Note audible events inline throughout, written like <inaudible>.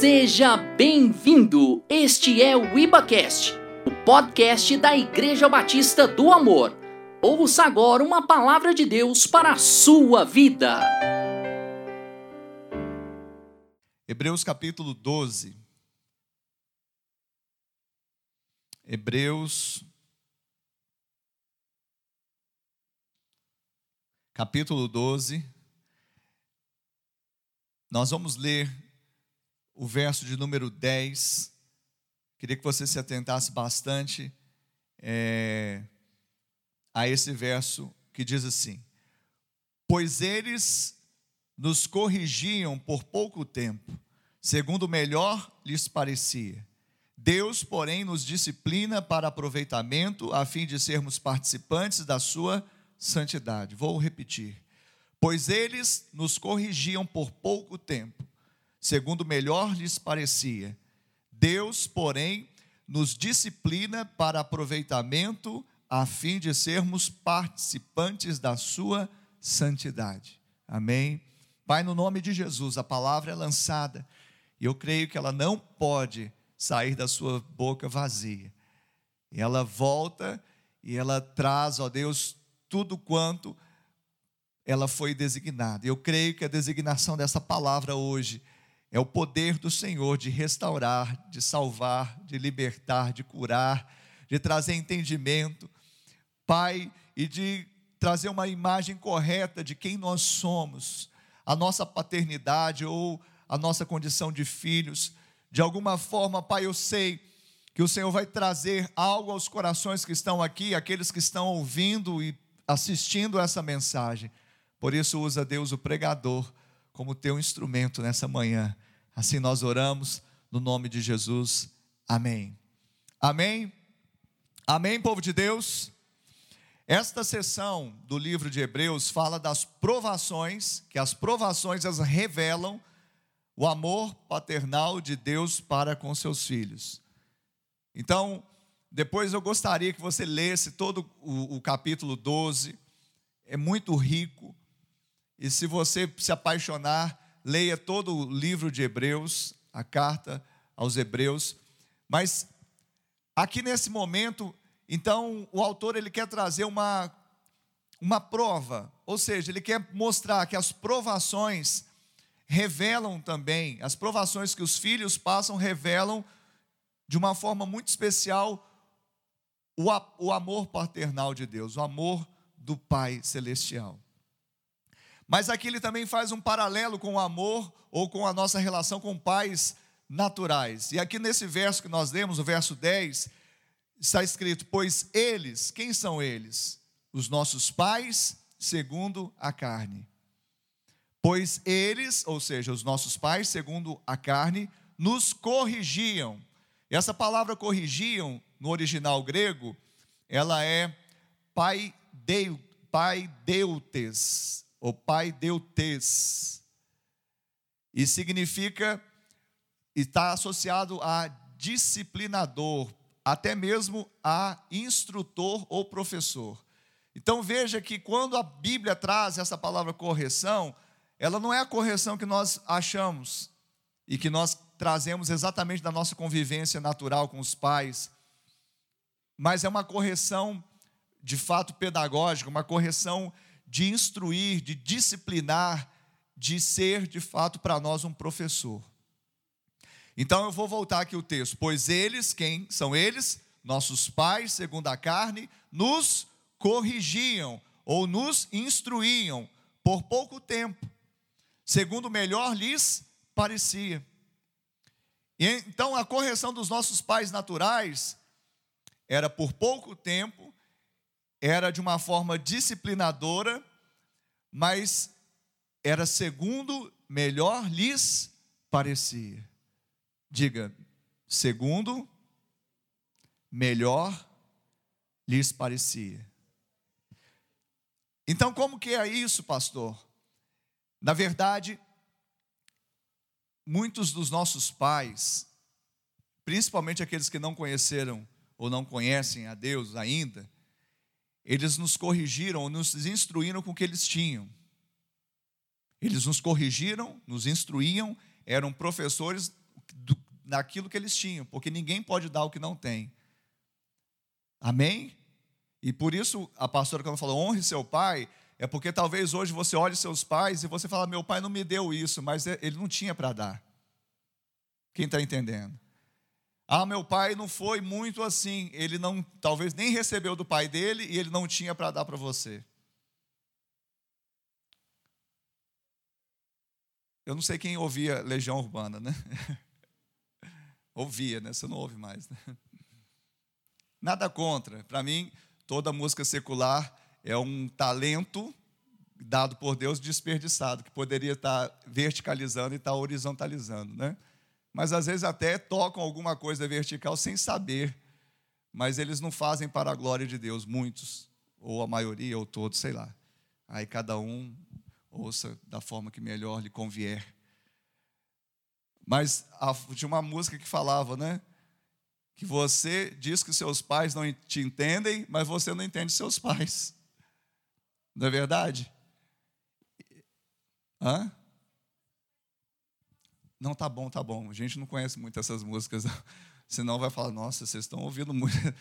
Seja bem-vindo! Este é o IbaCast, o podcast da Igreja Batista do Amor. Ouça agora uma palavra de Deus para a sua vida. Hebreus capítulo 12. Hebreus capítulo 12. Nós vamos ler o verso de número 10. Queria que você se atentasse bastante é, a esse verso que diz assim: Pois eles nos corrigiam por pouco tempo, segundo melhor lhes parecia. Deus, porém, nos disciplina para aproveitamento, a fim de sermos participantes da sua santidade. Vou repetir. Pois eles nos corrigiam por pouco tempo, segundo melhor lhes parecia. Deus, porém, nos disciplina para aproveitamento, a fim de sermos participantes da sua santidade. Amém. Pai, no nome de Jesus, a palavra é lançada e eu creio que ela não pode sair da sua boca vazia. Ela volta e ela traz, ó Deus, tudo quanto ela foi designada. Eu creio que a designação dessa palavra hoje é o poder do Senhor de restaurar, de salvar, de libertar, de curar, de trazer entendimento, Pai, e de trazer uma imagem correta de quem nós somos, a nossa paternidade ou a nossa condição de filhos. De alguma forma, Pai, eu sei que o Senhor vai trazer algo aos corações que estão aqui, aqueles que estão ouvindo e assistindo essa mensagem. Por isso, usa Deus o pregador como teu instrumento nessa manhã. Assim nós oramos no nome de Jesus. Amém. Amém. Amém, povo de Deus. Esta sessão do livro de Hebreus fala das provações, que as provações as revelam o amor paternal de Deus para com seus filhos. Então, depois eu gostaria que você lesse todo o, o capítulo 12, é muito rico. E se você se apaixonar, leia todo o livro de Hebreus, a carta aos Hebreus. Mas aqui nesse momento, então o autor ele quer trazer uma uma prova, ou seja, ele quer mostrar que as provações revelam também, as provações que os filhos passam revelam de uma forma muito especial o, o amor paternal de Deus, o amor do Pai Celestial. Mas aqui ele também faz um paralelo com o amor ou com a nossa relação com pais naturais. E aqui nesse verso que nós lemos, o verso 10, está escrito: Pois eles, quem são eles? Os nossos pais, segundo a carne. Pois eles, ou seja, os nossos pais, segundo a carne, nos corrigiam. E essa palavra corrigiam no original grego, ela é pai, deu, pai deutes, ou pai deutes. E significa, está associado a disciplinador, até mesmo a instrutor ou professor. Então veja que quando a Bíblia traz essa palavra correção, ela não é a correção que nós achamos e que nós trazemos exatamente da nossa convivência natural com os pais, mas é uma correção de fato pedagógica, uma correção de instruir, de disciplinar, de ser de fato para nós um professor. Então eu vou voltar aqui o texto. Pois eles, quem são eles? Nossos pais, segundo a carne, nos corrigiam ou nos instruíam por pouco tempo, segundo melhor lhes parecia. E, então a correção dos nossos pais naturais era por pouco tempo, era de uma forma disciplinadora, mas era segundo melhor lhes parecia. Diga, segundo melhor lhes parecia. Então, como que é isso, pastor? Na verdade, muitos dos nossos pais, principalmente aqueles que não conheceram ou não conhecem a Deus ainda, eles nos corrigiram, nos instruíram com o que eles tinham. Eles nos corrigiram, nos instruíam, eram professores naquilo que eles tinham, porque ninguém pode dar o que não tem. Amém? E por isso a pastora, quando falou honre seu pai, é porque talvez hoje você olhe seus pais e você fala: meu pai não me deu isso, mas ele não tinha para dar. Quem está entendendo? Ah, meu pai não foi muito assim, ele não, talvez nem recebeu do pai dele e ele não tinha para dar para você. Eu não sei quem ouvia Legião Urbana, né? <laughs> ouvia, né? Você não ouve mais. Né? Nada contra. Para mim, toda música secular é um talento dado por Deus desperdiçado, que poderia estar verticalizando e estar horizontalizando, né? Mas às vezes até tocam alguma coisa vertical sem saber, mas eles não fazem para a glória de Deus, muitos, ou a maioria, ou todos, sei lá. Aí cada um ouça da forma que melhor lhe convier. Mas tinha uma música que falava, né? Que você diz que seus pais não te entendem, mas você não entende seus pais. Não é verdade? Hã? Não, tá bom, tá bom. A gente não conhece muito essas músicas, <laughs> senão vai falar, nossa, vocês estão ouvindo muito. <laughs>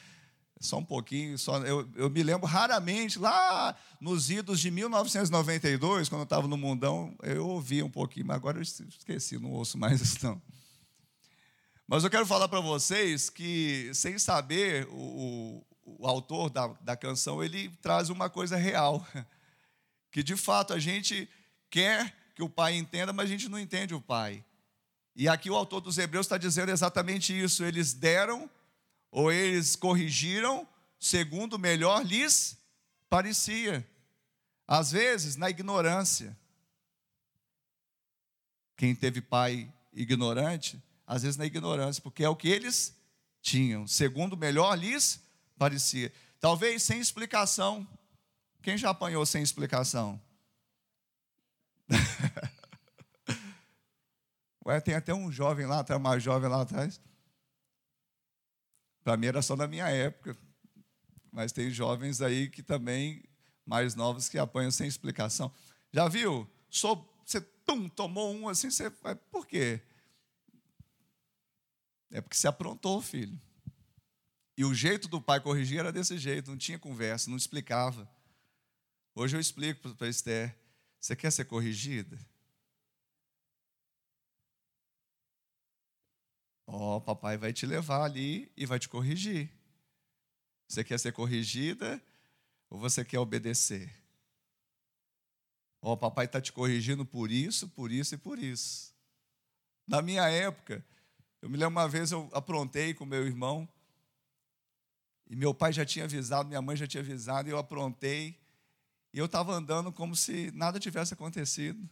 Só um pouquinho, só eu, eu me lembro raramente, lá nos idos de 1992, quando eu estava no Mundão, eu ouvia um pouquinho, mas agora eu esqueci, não ouço mais isso não. Mas eu quero falar para vocês que, sem saber, o, o, autor da, da canção, ele traz uma coisa real, <laughs> que de fato a gente quer que o pai entenda, mas a gente não entende o pai. E aqui o autor dos Hebreus está dizendo exatamente isso. Eles deram ou eles corrigiram segundo melhor lhes parecia. Às vezes, na ignorância. Quem teve pai ignorante, às vezes na ignorância, porque é o que eles tinham, segundo melhor lhes parecia. Talvez sem explicação. Quem já apanhou sem explicação? <laughs> Ué, tem até um jovem lá, até mais jovem lá atrás. Para mim era só da minha época. Mas tem jovens aí que também, mais novos, que apanham sem explicação. Já viu? Sou, você tum, tomou um assim, você vai, por quê? É porque se aprontou, filho. E o jeito do pai corrigir era desse jeito, não tinha conversa, não explicava. Hoje eu explico para a Esther: você quer ser corrigida? Ó, oh, papai vai te levar ali e vai te corrigir. Você quer ser corrigida ou você quer obedecer? Ó, oh, papai está te corrigindo por isso, por isso e por isso. Na minha época, eu me lembro uma vez eu aprontei com meu irmão, e meu pai já tinha avisado, minha mãe já tinha avisado, e eu aprontei, e eu estava andando como se nada tivesse acontecido.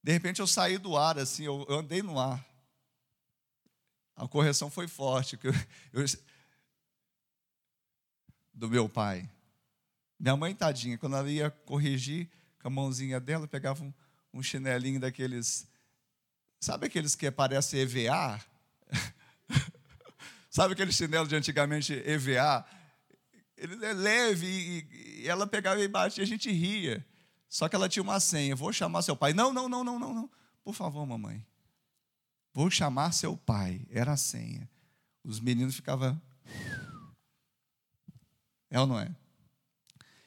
De repente eu saí do ar, assim, eu, andei no ar. A correção foi forte. Eu, <laughs> eu, do meu pai. Minha mãe, tadinha, quando ela ia corrigir com a mãozinha dela, pegava um, um chinelinho daqueles. Sabe aqueles que parecem EVA? <laughs> sabe aquele chinelo de antigamente EVA? Ele é leve e, e ela pegava e a gente ria. Só que ela tinha uma senha. Vou chamar seu pai. Não, não, não, não, não, não. Por favor, mamãe. Vou chamar seu pai. Era a senha. Os meninos ficavam. É ou não é?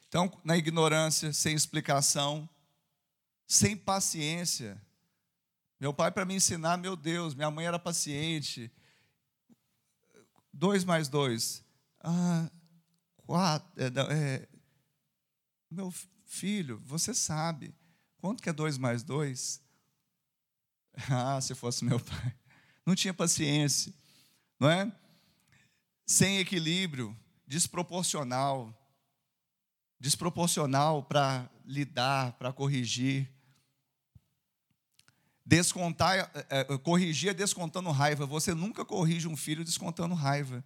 Então, na ignorância, sem explicação, sem paciência. Meu pai, para me ensinar, meu Deus, minha mãe era paciente. Dois mais dois. Ah, quatro. É, é, meu filho, você sabe. Quanto que é dois mais dois? <laughs> Ah, se fosse meu pai. Não tinha paciência, não é? Sem equilíbrio, desproporcional. Desproporcional para lidar, para corrigir. Descontar, é, é, corrigir é descontando raiva. Você nunca corrige um filho descontando raiva.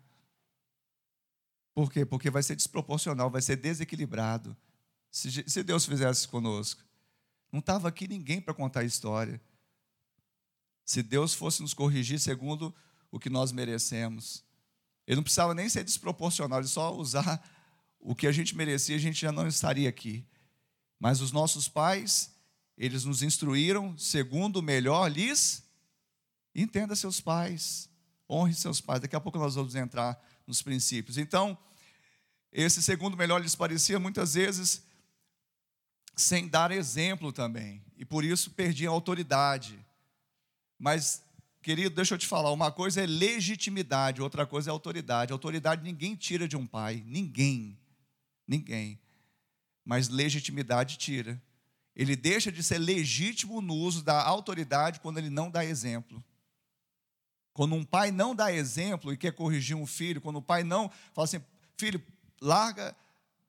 Por quê? Porque vai ser desproporcional, vai ser desequilibrado. Se, se Deus fizesse conosco, não estava aqui ninguém para contar a história. Se Deus fosse nos corrigir segundo o que nós merecemos, Ele não precisava nem ser desproporcional, ele só usar o que a gente merecia, a gente já não estaria aqui. Mas os nossos pais, eles nos instruíram segundo o melhor lhes. Entenda seus pais, honre seus pais. Daqui a pouco nós vamos entrar nos princípios. Então, esse segundo melhor lhes parecia muitas vezes sem dar exemplo também, e por isso perdiam autoridade. Mas, querido, deixa eu te falar: uma coisa é legitimidade, outra coisa é autoridade. Autoridade ninguém tira de um pai, ninguém, ninguém. Mas legitimidade tira. Ele deixa de ser legítimo no uso da autoridade quando ele não dá exemplo. Quando um pai não dá exemplo e quer corrigir um filho, quando o pai não fala assim, filho, larga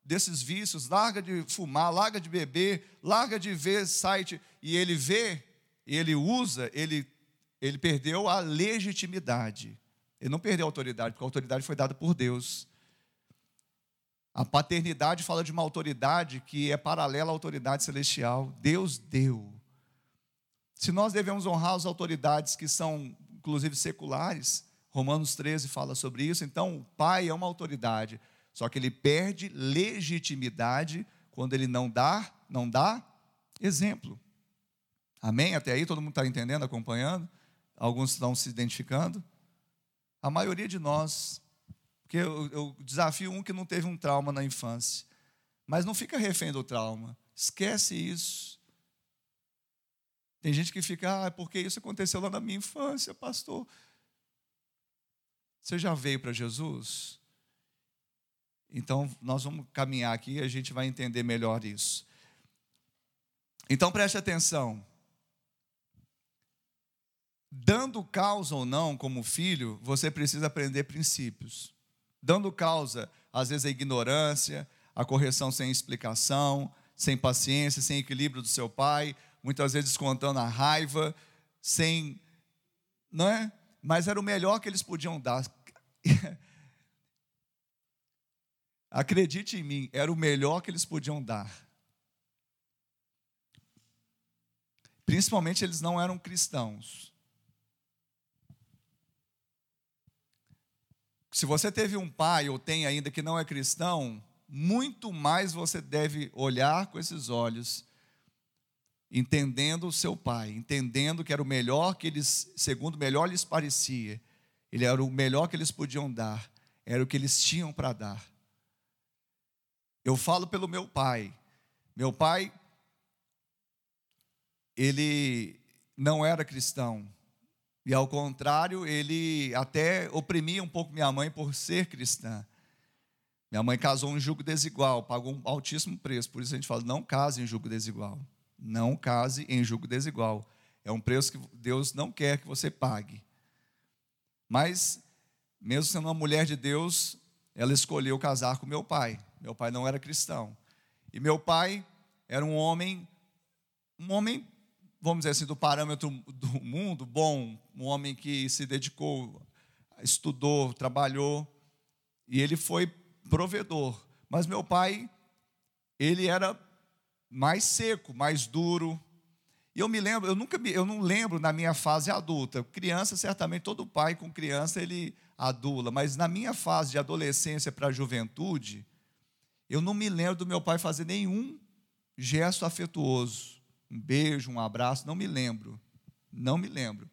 desses vícios, larga de fumar, larga de beber, larga de ver site, e ele vê, ele usa, ele, ele perdeu a legitimidade. Ele não perdeu a autoridade, porque a autoridade foi dada por Deus. A paternidade fala de uma autoridade que é paralela à autoridade celestial. Deus deu. Se nós devemos honrar as autoridades que são, inclusive, seculares, Romanos 13 fala sobre isso, então o pai é uma autoridade. Só que ele perde legitimidade quando ele não dá, não dá exemplo. Amém? Até aí todo mundo está entendendo, acompanhando? Alguns estão se identificando? A maioria de nós, porque eu, eu desafio um que não teve um trauma na infância, mas não fica refém do trauma, esquece isso. Tem gente que fica, ah, é porque isso aconteceu lá na minha infância, pastor. Você já veio para Jesus? Então, nós vamos caminhar aqui e a gente vai entender melhor isso. Então, preste atenção. Dando causa ou não como filho, você precisa aprender princípios. Dando causa, às vezes, a ignorância, a correção sem explicação, sem paciência, sem equilíbrio do seu pai, muitas vezes contando a raiva, sem. Não é? Mas era o melhor que eles podiam dar. <laughs> Acredite em mim, era o melhor que eles podiam dar. Principalmente eles não eram cristãos. Se você teve um pai ou tem ainda que não é cristão, muito mais você deve olhar com esses olhos, entendendo o seu pai, entendendo que era o melhor que eles, segundo o melhor lhes parecia, ele era o melhor que eles podiam dar, era o que eles tinham para dar. Eu falo pelo meu pai. Meu pai, ele não era cristão. E ao contrário, ele até oprimia um pouco minha mãe por ser cristã. Minha mãe casou em julgo desigual, pagou um altíssimo preço. Por isso a gente fala: não case em julgo desigual. Não case em julgo desigual. É um preço que Deus não quer que você pague. Mas, mesmo sendo uma mulher de Deus, ela escolheu casar com meu pai. Meu pai não era cristão. E meu pai era um homem, um homem, vamos dizer assim, do parâmetro do mundo, bom, um homem que se dedicou, estudou, trabalhou, e ele foi provedor. Mas meu pai, ele era mais seco, mais duro. E eu me lembro, eu nunca eu não lembro na minha fase adulta. Criança, certamente todo pai com criança ele adula, mas na minha fase de adolescência para a juventude, eu não me lembro do meu pai fazer nenhum gesto afetuoso, um beijo, um abraço, não me lembro. Não me lembro.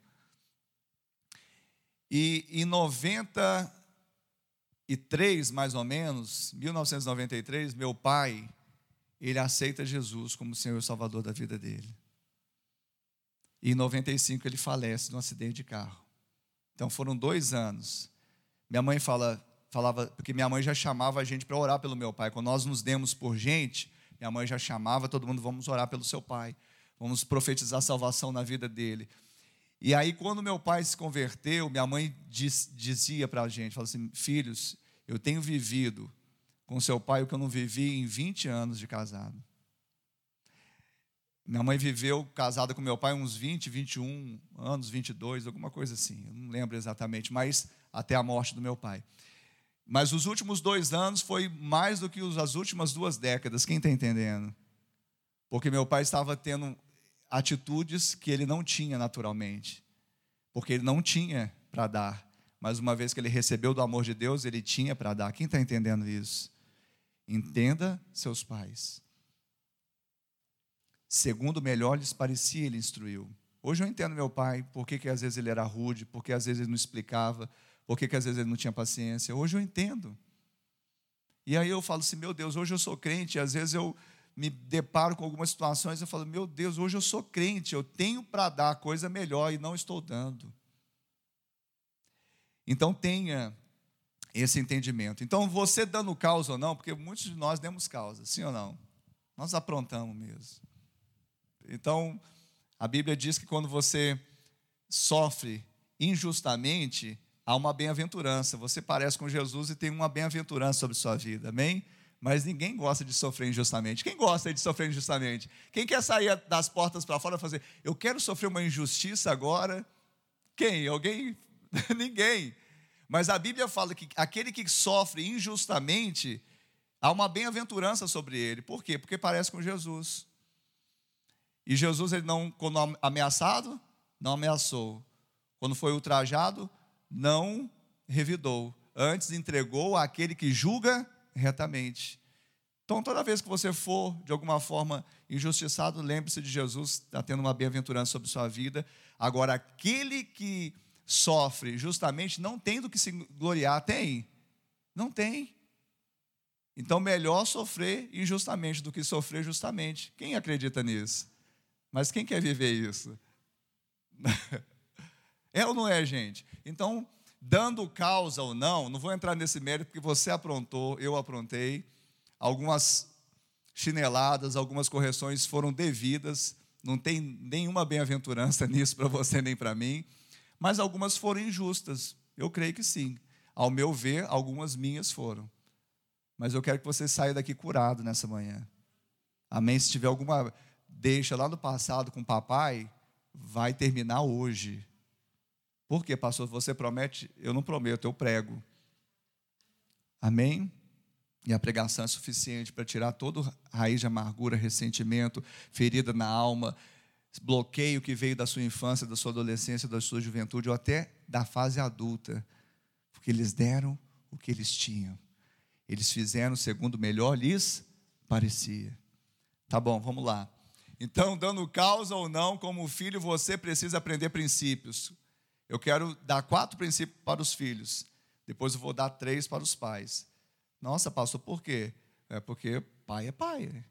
E em 93, mais ou menos, 1993, meu pai, ele aceita Jesus como Senhor e Salvador da vida dele. E em 95 ele falece num acidente de carro. Então foram dois anos. Minha mãe fala, falava, porque minha mãe já chamava a gente para orar pelo meu pai. Quando nós nos demos por gente, minha mãe já chamava todo mundo, vamos orar pelo seu pai. Vamos profetizar salvação na vida dele. E aí, quando meu pai se converteu, minha mãe diz, dizia para a gente, falava assim, filhos, eu tenho vivido com seu pai o que eu não vivi em 20 anos de casado. Minha mãe viveu casada com meu pai uns 20, 21 anos, 22, alguma coisa assim, eu não lembro exatamente, mas até a morte do meu pai. Mas os últimos dois anos foi mais do que as últimas duas décadas, quem está entendendo? Porque meu pai estava tendo atitudes que ele não tinha naturalmente, porque ele não tinha para dar, mas uma vez que ele recebeu do amor de Deus, ele tinha para dar. Quem está entendendo isso? Entenda seus pais. Segundo melhor lhes parecia, ele instruiu. Hoje eu entendo meu pai, por que, às vezes ele era rude, por que às vezes ele não explicava, por que, às vezes ele não tinha paciência. Hoje eu entendo. E aí eu falo assim, meu Deus, hoje eu sou crente, e às vezes eu me deparo com algumas situações, eu falo, meu Deus, hoje eu sou crente, eu tenho para dar coisa melhor e não estou dando. Então tenha esse entendimento. Então você dando causa ou não, porque muitos de nós demos causa, sim ou não? Nós aprontamos mesmo. Então, a Bíblia diz que quando você sofre injustamente, há uma bem-aventurança. Você parece com Jesus e tem uma bem-aventurança sobre sua vida, amém? Mas ninguém gosta de sofrer injustamente. Quem gosta de sofrer injustamente? Quem quer sair das portas para fora e fazer, eu quero sofrer uma injustiça agora? Quem? Alguém? <laughs> ninguém. Mas a Bíblia fala que aquele que sofre injustamente, há uma bem-aventurança sobre ele. Por quê? Porque parece com Jesus. E Jesus, ele não, quando ameaçado, não ameaçou. Quando foi ultrajado, não revidou. Antes entregou àquele que julga retamente. Então, toda vez que você for, de alguma forma, injustiçado, lembre-se de Jesus, está tendo uma bem-aventurança sobre sua vida. Agora, aquele que sofre justamente não tem do que se gloriar, tem? Não tem. Então, melhor sofrer injustamente do que sofrer justamente. Quem acredita nisso? Mas quem quer viver isso? <laughs> é ou não é, gente? Então, dando causa ou não, não vou entrar nesse mérito porque você aprontou, eu aprontei. Algumas chineladas, algumas correções foram devidas, não tem nenhuma bem-aventurança <laughs> nisso para você nem para mim, mas algumas foram injustas. Eu creio que sim. Ao meu ver, algumas minhas foram. Mas eu quero que você saia daqui curado nessa manhã. Amém? Se tiver alguma deixa lá no passado com o papai, vai terminar hoje. Por quê, pastor? Você promete? Eu não prometo, eu prego. Amém? E a pregação é suficiente para tirar toda raiz de amargura, ressentimento, ferida na alma, bloqueio que veio da sua infância, da sua adolescência, da sua juventude, ou até da fase adulta. Porque eles deram o que eles tinham. Eles fizeram segundo melhor lhes parecia. Tá bom, vamos lá. Então, dando causa ou não, como filho, você precisa aprender princípios. Eu quero dar quatro princípios para os filhos. Depois eu vou dar três para os pais. Nossa, pastor, por quê? É porque pai é pai. Né?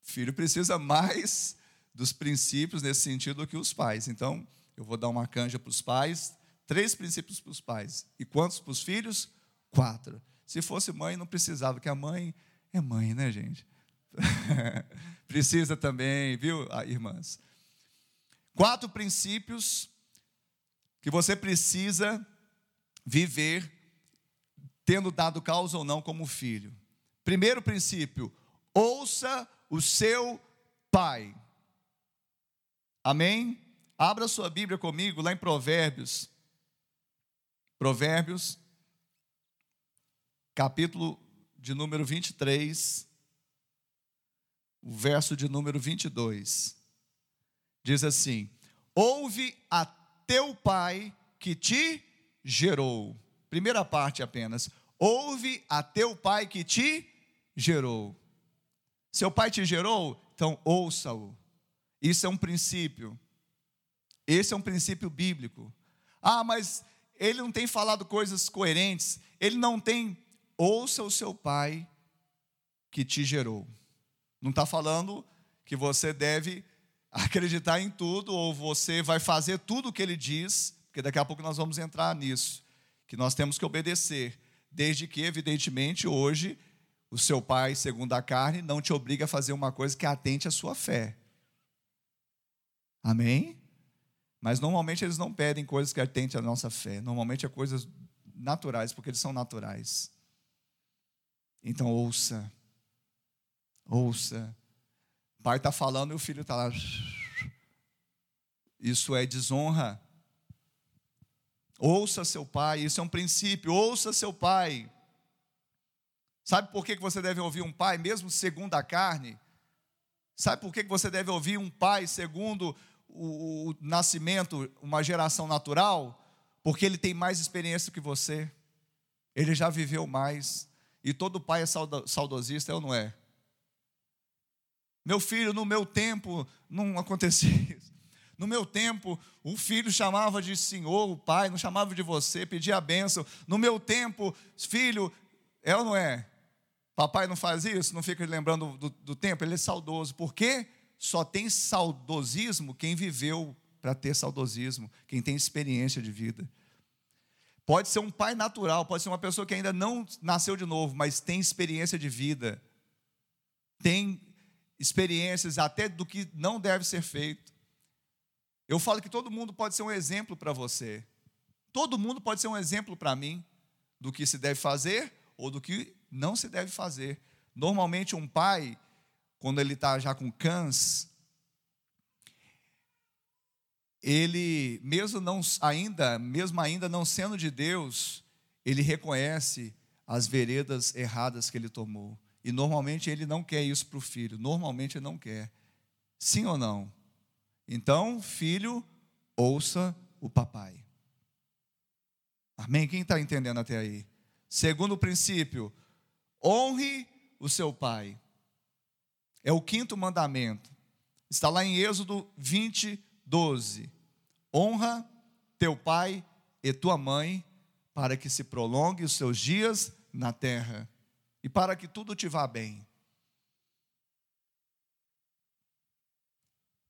Filho precisa mais dos princípios nesse sentido do que os pais. Então, eu vou dar uma canja para os pais, três princípios para os pais. E quantos para os filhos? Quatro. Se fosse mãe, não precisava, porque a mãe é mãe, né, gente? <laughs> Precisa também, viu, ah, irmãs? Quatro princípios que você precisa viver tendo dado causa ou não como filho. Primeiro princípio, ouça o seu pai. Amém? Abra sua Bíblia comigo lá em Provérbios. Provérbios, capítulo de número 23 o verso de número 22. Diz assim: Ouve a teu pai que te gerou. Primeira parte apenas. Ouve a teu pai que te gerou. Seu pai te gerou? Então ouça-o. Isso é um princípio. Esse é um princípio bíblico. Ah, mas ele não tem falado coisas coerentes. Ele não tem. Ouça o seu pai que te gerou. Não está falando que você deve acreditar em tudo ou você vai fazer tudo o que ele diz, porque daqui a pouco nós vamos entrar nisso, que nós temos que obedecer, desde que, evidentemente, hoje o seu pai, segundo a carne, não te obriga a fazer uma coisa que atente à sua fé. Amém? Mas normalmente eles não pedem coisas que atentem à nossa fé. Normalmente é coisas naturais, porque eles são naturais. Então ouça. Ouça. O pai está falando e o filho está lá. Isso é desonra. Ouça seu pai, isso é um princípio. Ouça seu pai. Sabe por que você deve ouvir um pai, mesmo segundo a carne? Sabe por que você deve ouvir um pai segundo o, o nascimento, uma geração natural? Porque ele tem mais experiência que você. Ele já viveu mais. E todo pai é saudosista, é ou não é? Meu filho, no meu tempo, não acontecia <laughs> isso. No meu tempo, o filho chamava de senhor, o pai, não chamava de você, pedia a bênção. No meu tempo, filho, é ou não é? Papai não faz isso, não fica lembrando do, do tempo, ele é saudoso. Por quê? Só tem saudosismo quem viveu para ter saudosismo, quem tem experiência de vida. Pode ser um pai natural, pode ser uma pessoa que ainda não nasceu de novo, mas tem experiência de vida, tem experiências até do que não deve ser feito. Eu falo que todo mundo pode ser um exemplo para você, todo mundo pode ser um exemplo para mim do que se deve fazer ou do que não se deve fazer. Normalmente, um pai, quando ele está já com cães, ele, mesmo não ainda, mesmo ainda não sendo de Deus, ele reconhece as veredas erradas que ele tomou. E normalmente ele não quer isso para o filho. Normalmente ele não quer. Sim ou não? Então, filho, ouça o papai. Amém? Quem está entendendo até aí? Segundo princípio, honre o seu pai. É o quinto mandamento. Está lá em Êxodo 20, 12. Honra teu pai e tua mãe, para que se prolongue os seus dias na terra e para que tudo te vá bem.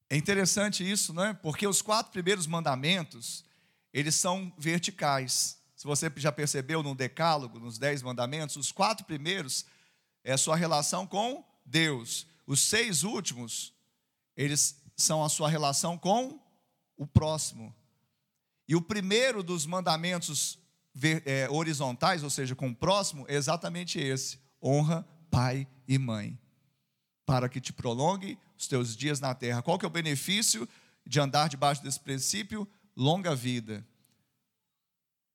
É interessante isso, não é? Porque os quatro primeiros mandamentos, eles são verticais. Se você já percebeu no decálogo, nos dez mandamentos, os quatro primeiros é a sua relação com Deus. Os seis últimos, eles são a sua relação com o próximo. E o primeiro dos mandamentos horizontais, ou seja, com o próximo, é exatamente esse: honra pai e mãe, para que te prolongue os teus dias na terra. Qual que é o benefício de andar debaixo desse princípio? Longa vida.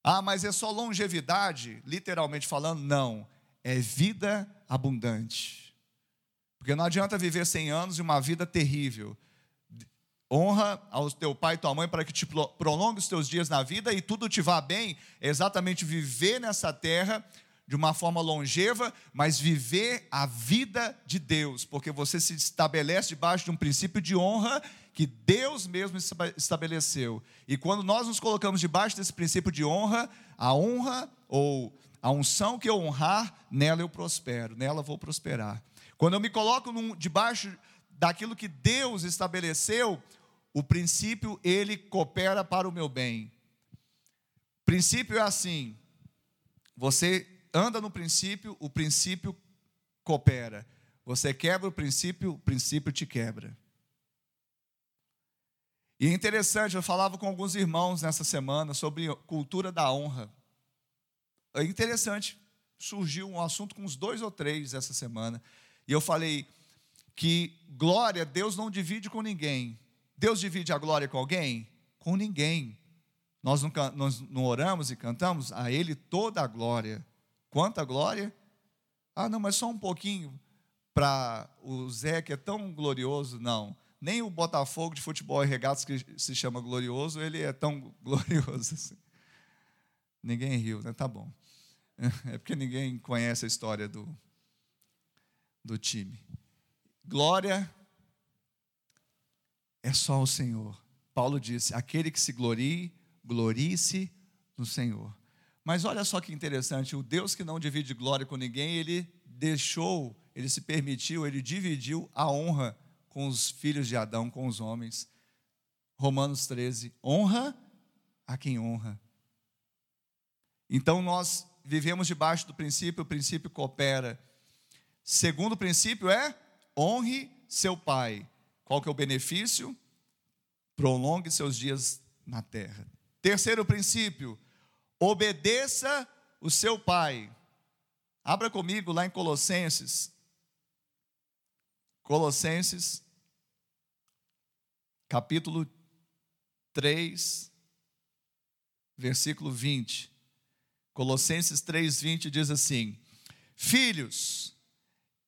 Ah, mas é só longevidade, literalmente falando? Não, é vida abundante. Porque não adianta viver 100 anos e uma vida terrível. Honra ao teu pai e tua mãe para que te prolongue os teus dias na vida e tudo te vá bem. É exatamente viver nessa terra de uma forma longeva, mas viver a vida de Deus, porque você se estabelece debaixo de um princípio de honra que Deus mesmo estabeleceu. E quando nós nos colocamos debaixo desse princípio de honra, a honra ou a unção que eu honrar, nela eu prospero, nela vou prosperar. Quando eu me coloco num, debaixo daquilo que Deus estabeleceu, o princípio ele coopera para o meu bem. O princípio é assim: você anda no princípio, o princípio coopera. Você quebra o princípio, o princípio te quebra. E é interessante, eu falava com alguns irmãos nessa semana sobre cultura da honra. É interessante, surgiu um assunto com uns dois ou três essa semana. E eu falei, que glória Deus não divide com ninguém. Deus divide a glória com alguém? Com ninguém. Nós não, nós não oramos e cantamos a Ele toda a glória. Quanta glória? Ah, não, mas só um pouquinho para o Zé, que é tão glorioso. Não. Nem o Botafogo de futebol e regatas, que se chama glorioso, ele é tão <laughs> glorioso assim. Ninguém riu, né? Tá bom. <laughs> É porque ninguém conhece a história do, do time. Glória é só o Senhor. Paulo disse: aquele que se glorie, glorie-se no Senhor. Mas olha só que interessante: o Deus que não divide glória com ninguém, ele deixou, ele se permitiu, ele dividiu a honra com os filhos de Adão, com os homens. Romanos 13: honra a quem honra. Então nós vivemos debaixo do princípio, o princípio coopera. Segundo princípio é honre seu pai. Qual que é o benefício? Prolongue seus dias na terra. Terceiro princípio, obedeça o seu pai. Abra comigo lá em Colossenses. Colossenses, capítulo 3, versículo 20. Colossenses 3, 20 diz assim: Filhos,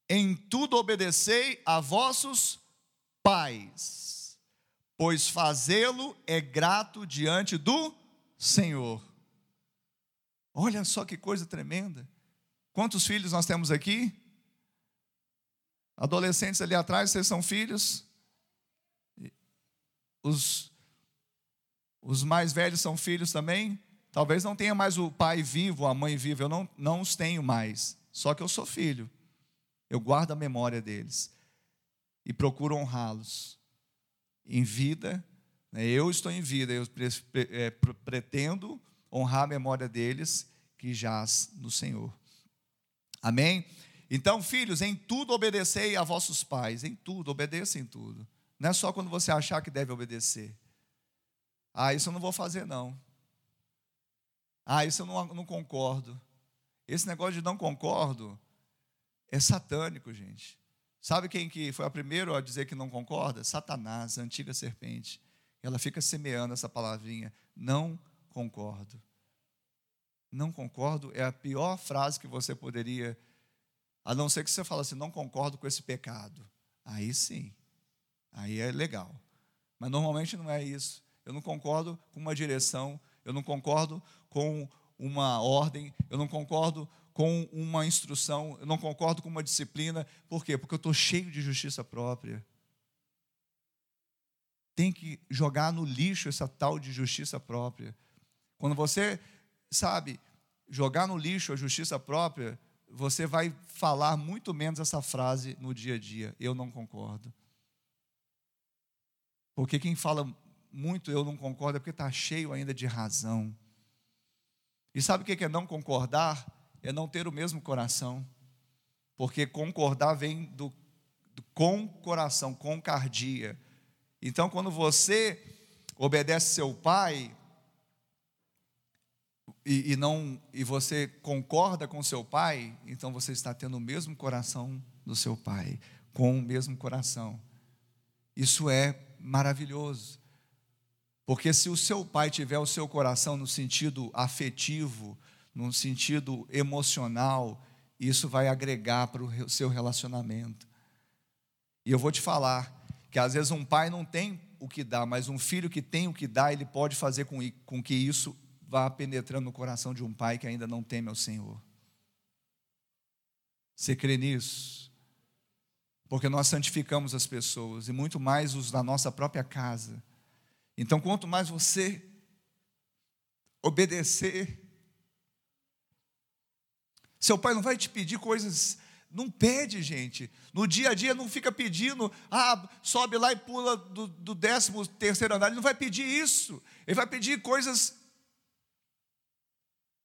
em tudo obedecei a vossos pais, pois fazê-lo é grato diante do Senhor. Olha só que coisa tremenda. Quantos filhos nós temos aqui? Adolescentes ali atrás, vocês são filhos? Os Os mais velhos são filhos também? Talvez não tenha mais o pai vivo, a mãe viva, eu não, não os tenho mais. Só que eu sou filho. Eu guardo a memória deles e procuro honrá-los. Em vida, né, eu estou em vida, eu é, pretendo honrar a memória deles que jaz no Senhor. Amém? Então, filhos, em tudo obedecei a vossos pais, em tudo, obedeça em tudo. Não é só quando você achar que deve obedecer. Ah, isso eu não vou fazer, não. Ah, isso eu não, não concordo. Esse negócio de não concordo é satânico, gente. Sabe quem que foi a primeira a dizer que não concorda? Satanás, a antiga serpente. Ela fica semeando essa palavrinha. Não concordo. Não concordo é a pior frase que você poderia, a não ser que você fale assim, não concordo com esse pecado. Aí sim, aí é legal. Mas normalmente não é isso. Eu não concordo com uma direção, eu não concordo com uma ordem, eu não concordo com uma instrução, eu não concordo com uma disciplina. Por quê? Porque eu estou cheio de justiça própria. Tem que jogar no lixo essa tal de justiça própria. Quando você, sabe, jogar no lixo a justiça própria, você vai falar muito menos essa frase no dia a dia. Eu não concordo. Porque quem fala muito eu não concordo é porque está cheio ainda de razão. E sabe o que é não concordar? É não ter o mesmo coração. Porque concordar vem do, do com coração, com cardia. Então, quando você obedece seu pai, e, e, não e você concorda com seu pai, então você está tendo o mesmo coração do seu pai, com o mesmo coração. Isso é maravilhoso. Porque se o seu pai tiver o seu coração no sentido afetivo, no sentido emocional, isso vai agregar para o seu relacionamento. E eu vou te falar que às vezes um pai não tem o que dá, mas um filho que tem o que dá, ele pode fazer com, com que isso vá penetrando no coração de um pai que ainda não teme ao Senhor. Você crê nisso? Porque nós santificamos as pessoas e muito mais os da nossa própria casa. Então, quanto mais você obedecer, seu pai não vai te pedir coisas não pede, gente. No dia a dia não fica pedindo, ah, sobe lá e pula do, do décimo terceiro andar. Ele não vai pedir isso. Ele vai pedir coisas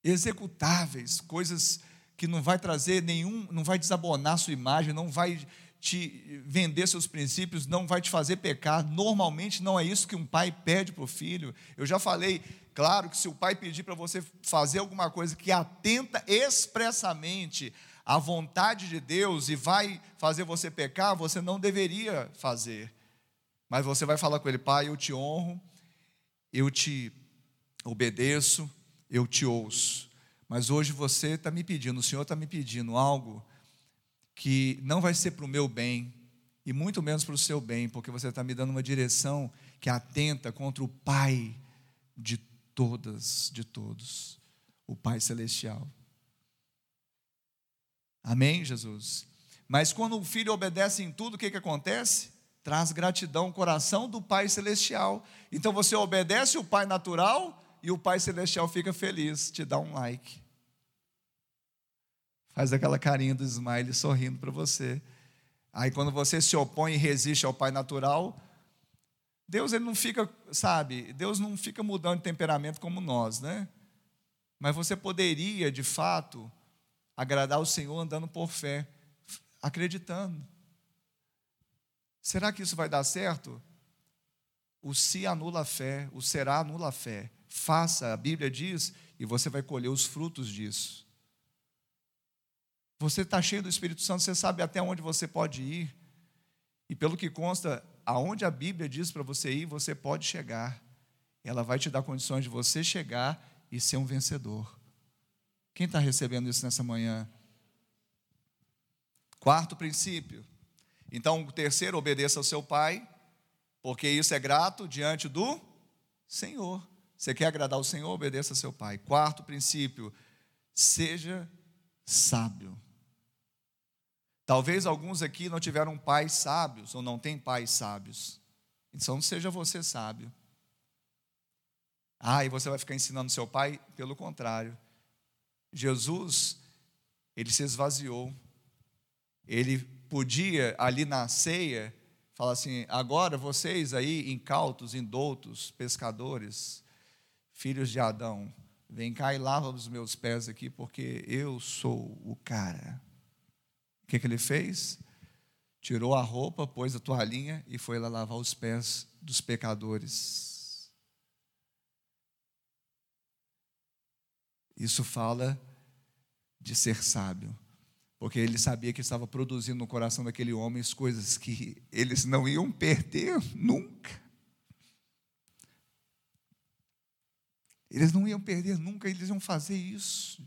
executáveis, coisas que não vai trazer nenhum, não vai desabonar sua imagem, não vai te vender seus princípios, não vai te fazer pecar. Normalmente não é isso que um pai pede para o filho. Eu já falei, claro que se o pai pedir para você fazer alguma coisa que atenta expressamente à vontade de Deus e vai fazer você pecar, você não deveria fazer. Mas você vai falar com ele, pai, eu te honro, eu te obedeço, eu te ouço. Mas hoje você está me pedindo, o Senhor está me pedindo algo que não vai ser para o meu bem, e muito menos para o seu bem, porque você está me dando uma direção que atenta contra o Pai de todas, de todos, o Pai Celestial. Amém, Jesus? Mas quando o filho obedece em tudo, o que, que acontece? Traz gratidão ao coração do Pai Celestial. Então você obedece o Pai natural e o Pai Celestial fica feliz, te dá um like. Faz aquela carinha do smile sorrindo para você. Aí quando você se opõe e resiste ao Pai natural, Deus ele não fica, sabe, Deus não fica mudando de temperamento como nós, né? Mas você poderia, de fato, agradar o Senhor andando por fé, acreditando. Será que isso vai dar certo? O se anula a fé, o será anula a fé. Faça, a Bíblia diz, e você vai colher os frutos disso. Você está cheio do Espírito Santo, você sabe até onde você pode ir. E pelo que consta, aonde a Bíblia diz para você ir, você pode chegar. Ela vai te dar condições de você chegar e ser um vencedor. Quem está recebendo isso nessa manhã? Quarto princípio. Então, o terceiro, obedeça ao seu pai, porque isso é grato diante do Senhor. Você quer agradar o Senhor? Obedeça ao seu pai. Quarto princípio, seja sábio. Talvez alguns aqui não tiveram pais sábios ou não têm pais sábios. Então seja você sábio. Ah, e você vai ficar ensinando seu pai? Pelo contrário. Jesus, ele se esvaziou. Ele podia, ali na ceia, falar assim: agora vocês aí, incautos, indoutos, pescadores, filhos de Adão, vem cá e lava os meus pés aqui, porque eu sou o cara. O que, que ele fez? Tirou a roupa, pôs a toalhinha e foi lá lavar os pés dos pecadores. Isso fala de ser sábio, porque ele sabia que estava produzindo no coração daquele homem as coisas que eles não iam perder nunca. Eles não iam perder nunca, eles iam fazer isso.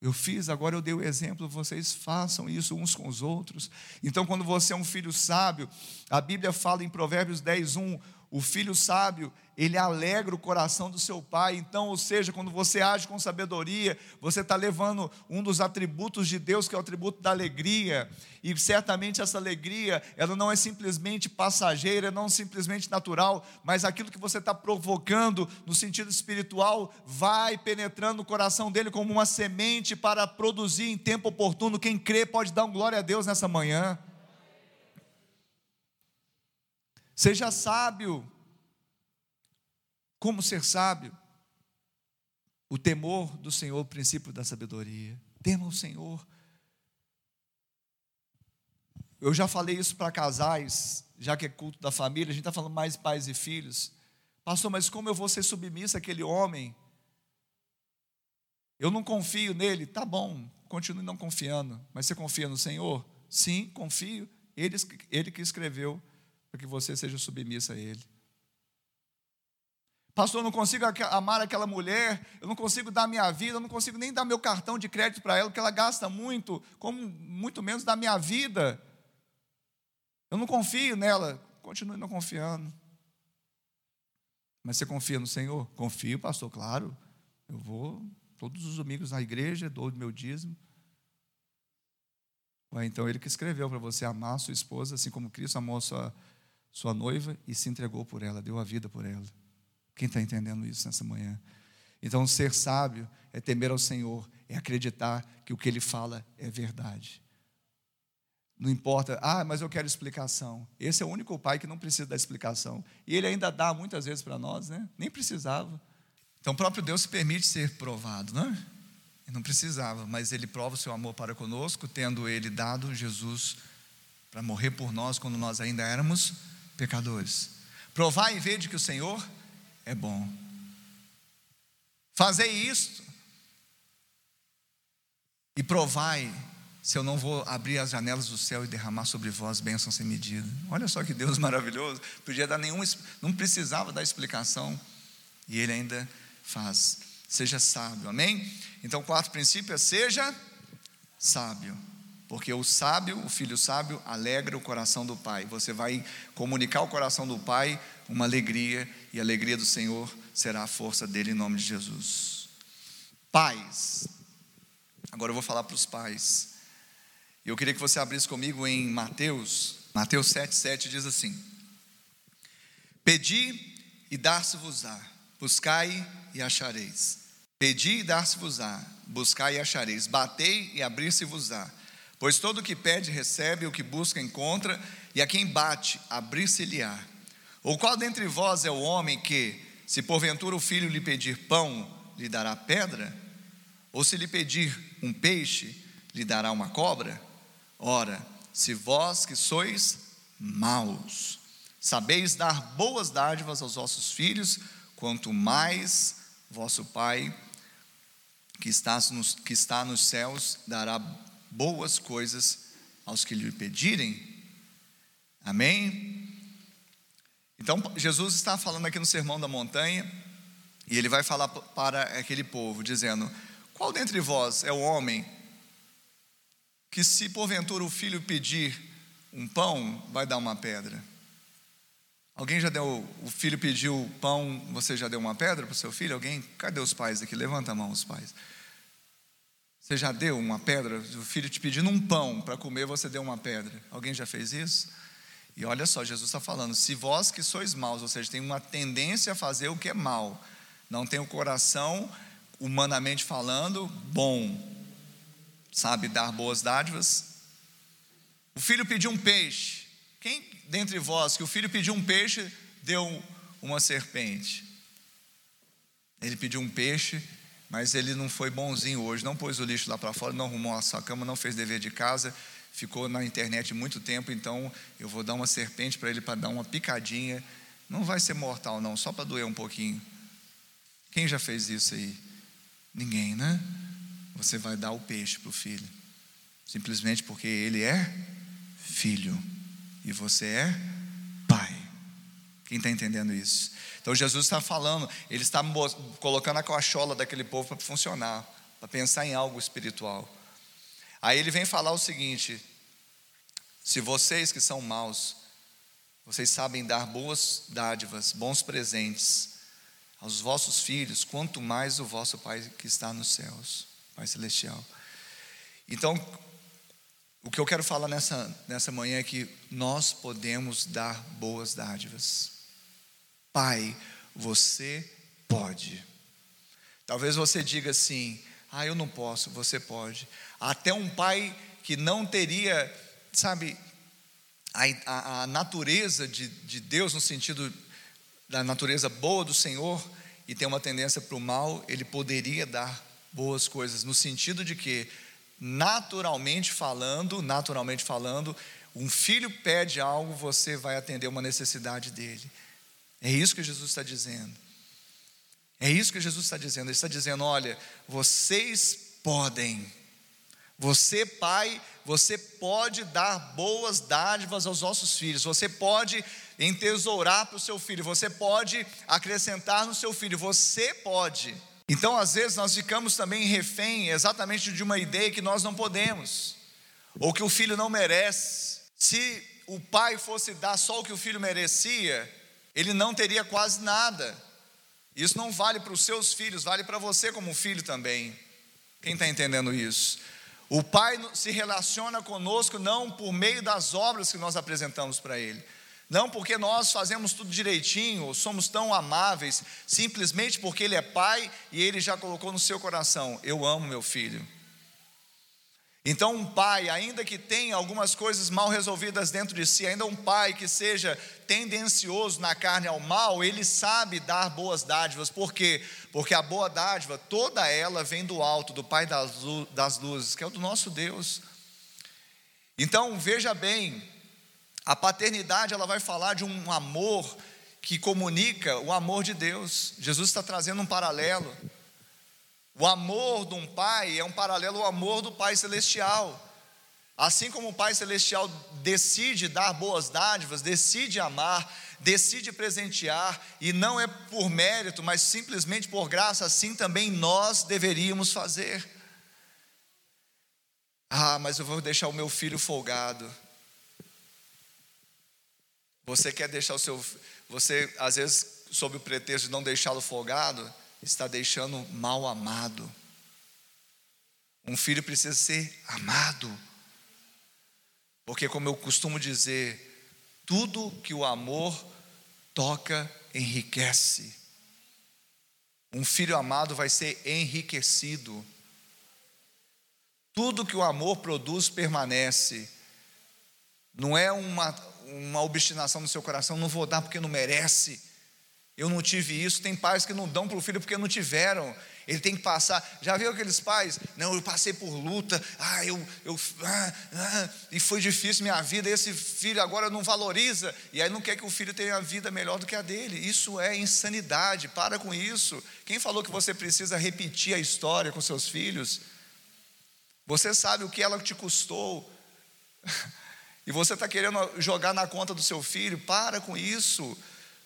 Eu fiz, agora eu dei o exemplo, vocês façam isso uns com os outros. Então, quando você é um filho sábio, a Bíblia fala em Provérbios 10, 1, o filho sábio, ele alegra o coração do seu pai. Então, ou seja, quando você age com sabedoria, você está levando um dos atributos de Deus, que é o atributo da alegria. E certamente essa alegria, ela não é simplesmente passageira, não simplesmente natural, mas aquilo que você está provocando no sentido espiritual vai penetrando no coração dele como uma semente para produzir em tempo oportuno. Quem crê pode dar um glória a Deus nessa manhã. Seja sábio. Como ser sábio? O temor do Senhor, o princípio da sabedoria. Tema o Senhor. Eu já falei isso para casais, já que é culto da família, a gente está falando mais pais e filhos. Pastor, mas como eu vou ser submissa àquele homem? Eu não confio nele. Tá bom, continue não confiando. Mas você confia no Senhor? Sim, confio. Ele, ele que escreveu para que você seja submissa a Ele. Pastor, eu não consigo amar aquela mulher, eu não consigo dar minha vida, eu não consigo nem dar meu cartão de crédito para ela, porque ela gasta muito, como muito menos da minha vida. Eu não confio nela, continue não confiando. Mas você confia no Senhor? Confio, pastor, claro. Eu vou todos os domingos na igreja, dou o meu dízimo. Ou então ele que escreveu para você amar a sua esposa, assim como Cristo amou a sua sua noiva e se entregou por ela, deu a vida por ela. Quem está entendendo isso nessa manhã? Então, ser sábio é temer ao Senhor, é acreditar que o que Ele fala é verdade. Não importa, ah, mas eu quero explicação. Esse é o único pai que não precisa da explicação. E Ele ainda dá muitas vezes para nós, né? Nem precisava. Então, o próprio Deus se permite ser provado, não é? Ele não precisava, mas Ele prova o seu amor para conosco, tendo Ele dado Jesus para morrer por nós quando nós ainda éramos pecadores. Provar e ver de que o Senhor é bom. Fazei isto e provai se eu não vou abrir as janelas do céu e derramar sobre vós bênçãos sem medida. Olha só que Deus <laughs> maravilhoso. Podia dar nenhum, não precisava dar explicação e Ele ainda faz. Seja sábio, amém? Então, quarto princípio é seja sábio. Porque o sábio, o filho sábio, alegra o coração do pai. Você vai comunicar ao coração do pai uma alegria, e a alegria do Senhor será a força dele em nome de Jesus. Pais. Agora eu vou falar para os pais. Eu queria que você abrisse comigo em Mateus. Mateus 7,7 diz assim: Pedi e dar-se-vos-á, buscai e achareis. Pedi e dar-se-vos-á, buscai e achareis. Batei e abrir-se-vos-á. Pois todo o que pede recebe, o que busca encontra, e a quem bate, abrir-se-lhe-á. Ou qual dentre vós é o homem que, se porventura o filho lhe pedir pão, lhe dará pedra? Ou se lhe pedir um peixe, lhe dará uma cobra? Ora, se vós que sois maus, sabeis dar boas dádivas aos vossos filhos, quanto mais vosso Pai que está nos, que está nos céus dará boas coisas aos que lhe pedirem. Amém? Então, Jesus está falando aqui no Sermão da Montanha, e ele vai falar para aquele povo, dizendo: Qual dentre vós é o homem que, se porventura o filho pedir um pão, vai dar uma pedra? Alguém já deu, o filho pediu pão, você já deu uma pedra para o seu filho? Alguém? Cadê os pais aqui? Levanta a mão, os pais. Você já deu uma pedra? O filho te pedindo um pão para comer, você deu uma pedra. Alguém já fez isso? E olha só, Jesus está falando: se vós que sois maus, ou seja, tem uma tendência a fazer o que é mal, não tem o coração, humanamente falando, bom, sabe dar boas dádivas. O filho pediu um peixe. Quem dentre vós que o filho pediu um peixe, deu uma serpente? Ele pediu um peixe, mas ele não foi bonzinho hoje, não pôs o lixo lá para fora, não arrumou a sua cama, não fez dever de casa, ficou na internet muito tempo, então eu vou dar uma serpente para ele para dar uma picadinha. Não vai ser mortal, não, só para doer um pouquinho. Quem já fez isso aí? Ninguém, né? Você vai dar o peixe para o filho, simplesmente porque ele é filho e você é. Quem está entendendo isso? Então Jesus está falando, ele está colocando a coachola daquele povo para funcionar, para pensar em algo espiritual. Aí ele vem falar o seguinte: se vocês que são maus, vocês sabem dar boas dádivas, bons presentes aos vossos filhos, quanto mais o vosso Pai que está nos céus, Pai Celestial. Então, o que eu quero falar nessa, nessa manhã é que nós podemos dar boas dádivas. Pai, você pode. Talvez você diga assim: ah, eu não posso, você pode. Até um pai que não teria, sabe, a, a, a natureza de, de Deus, no sentido da natureza boa do Senhor, e tem uma tendência para o mal, ele poderia dar boas coisas, no sentido de que, naturalmente falando, naturalmente falando, um filho pede algo, você vai atender uma necessidade dele. É isso que Jesus está dizendo. É isso que Jesus está dizendo. Ele está dizendo: olha, vocês podem. Você, pai, você pode dar boas dádivas aos vossos filhos. Você pode entesourar para o seu filho. Você pode acrescentar no seu filho. Você pode. Então, às vezes, nós ficamos também refém exatamente de uma ideia que nós não podemos, ou que o filho não merece. Se o pai fosse dar só o que o filho merecia, ele não teria quase nada. Isso não vale para os seus filhos, vale para você como filho também. Quem está entendendo isso? O Pai se relaciona conosco não por meio das obras que nós apresentamos para Ele, não porque nós fazemos tudo direitinho, ou somos tão amáveis, simplesmente porque Ele é Pai e Ele já colocou no seu coração: Eu amo meu filho. Então, um pai, ainda que tenha algumas coisas mal resolvidas dentro de si, ainda um pai que seja tendencioso na carne ao mal, ele sabe dar boas dádivas. Por quê? Porque a boa dádiva, toda ela vem do alto, do Pai das luzes, que é o do nosso Deus. Então, veja bem, a paternidade ela vai falar de um amor que comunica o amor de Deus. Jesus está trazendo um paralelo. O amor de um pai é um paralelo ao amor do Pai Celestial. Assim como o Pai Celestial decide dar boas dádivas, decide amar, decide presentear, e não é por mérito, mas simplesmente por graça, assim também nós deveríamos fazer. Ah, mas eu vou deixar o meu filho folgado. Você quer deixar o seu. Você, às vezes, sob o pretexto de não deixá-lo folgado, está deixando mal amado. Um filho precisa ser amado. Porque, como eu costumo dizer, tudo que o amor toca enriquece. Um filho amado vai ser enriquecido. Tudo que o amor produz permanece. Não é uma, uma obstinação no seu coração, não vou dar porque não merece. Eu não tive isso. Tem pais que não dão para o filho porque não tiveram. Ele tem que passar. Já viu aqueles pais? Não, eu passei por luta. Ah, eu. eu ah, ah, e foi difícil minha vida. Esse filho agora não valoriza. E aí não quer que o filho tenha a vida melhor do que a dele. Isso é insanidade. Para com isso. Quem falou que você precisa repetir a história com seus filhos? Você sabe o que ela te custou. <laughs> E você está querendo jogar na conta do seu filho? Para com isso.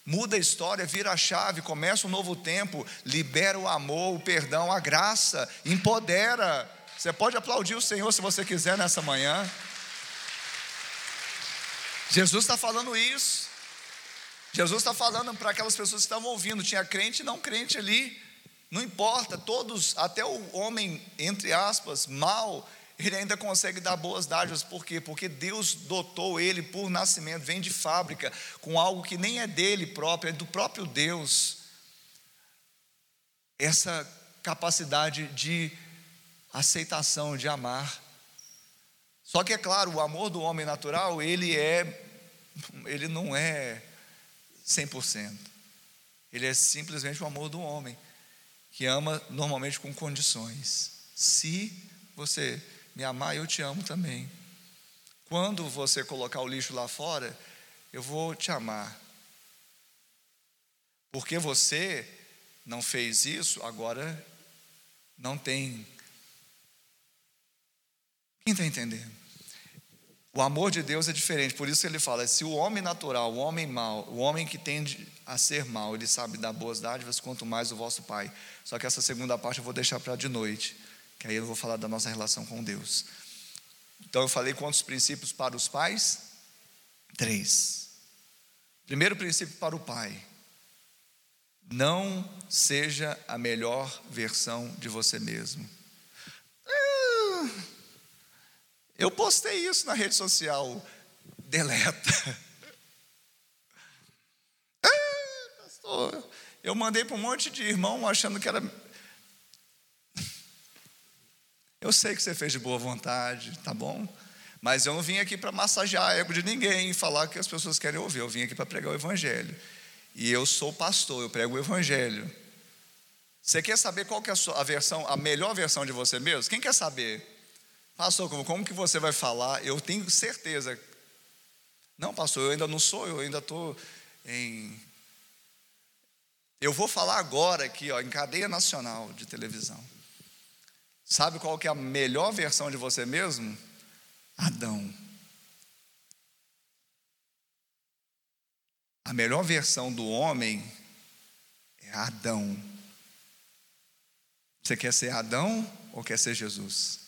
Muda a história, vira a chave, começa um novo tempo, libera o amor, o perdão, a graça, empodera. Você pode aplaudir o Senhor se você quiser nessa manhã. Jesus está falando isso. Jesus está falando para aquelas pessoas que estavam ouvindo, tinha crente e não crente ali. Não importa, todos, até o homem, entre aspas, mal, ele ainda consegue dar boas dádivas, por quê? Porque Deus dotou ele por nascimento, vem de fábrica, com algo que nem é dele próprio, é do próprio Deus. essa capacidade de aceitação, de amar. Só que é claro, o amor do homem natural, ele é ele não é 100%. Ele é simplesmente o amor do homem, que ama normalmente com condições. Se você me amar, eu te amo também. Quando você colocar o lixo lá fora, eu vou te amar. Porque você não fez isso, agora não tem. Quem está entendendo? O amor de Deus é diferente, por isso ele fala: se o homem natural, o homem mau, o homem que tende a ser mau, ele sabe dar boas dádivas, quanto mais o vosso Pai. Só que essa segunda parte eu vou deixar para de noite, que aí eu vou falar da nossa relação com Deus. Então eu falei quantos princípios para os pais? Três. Primeiro princípio para o pai: não seja a melhor versão de você mesmo. Ah, eu postei isso na rede social, deleta. <laughs> Ah, eu mandei para um monte de irmão achando que era. Eu sei que você fez de boa vontade, tá bom? Mas eu não vim aqui para massagear ego de ninguém e falar o que as pessoas querem ouvir. Eu vim aqui para pregar o Evangelho. E eu sou pastor, eu prego o Evangelho. Você quer saber qual que é a, sua, a versão, a melhor versão de você mesmo? Quem quer saber? Pastor, como, como que você vai falar? Eu tenho certeza. Não, pastor, eu ainda não sou, eu ainda estou em. Eu vou falar agora aqui, ó, em cadeia nacional de televisão. Sabe qual que é a melhor versão de você mesmo? Adão. A melhor versão do homem é Adão. Você quer ser Adão ou quer ser Jesus?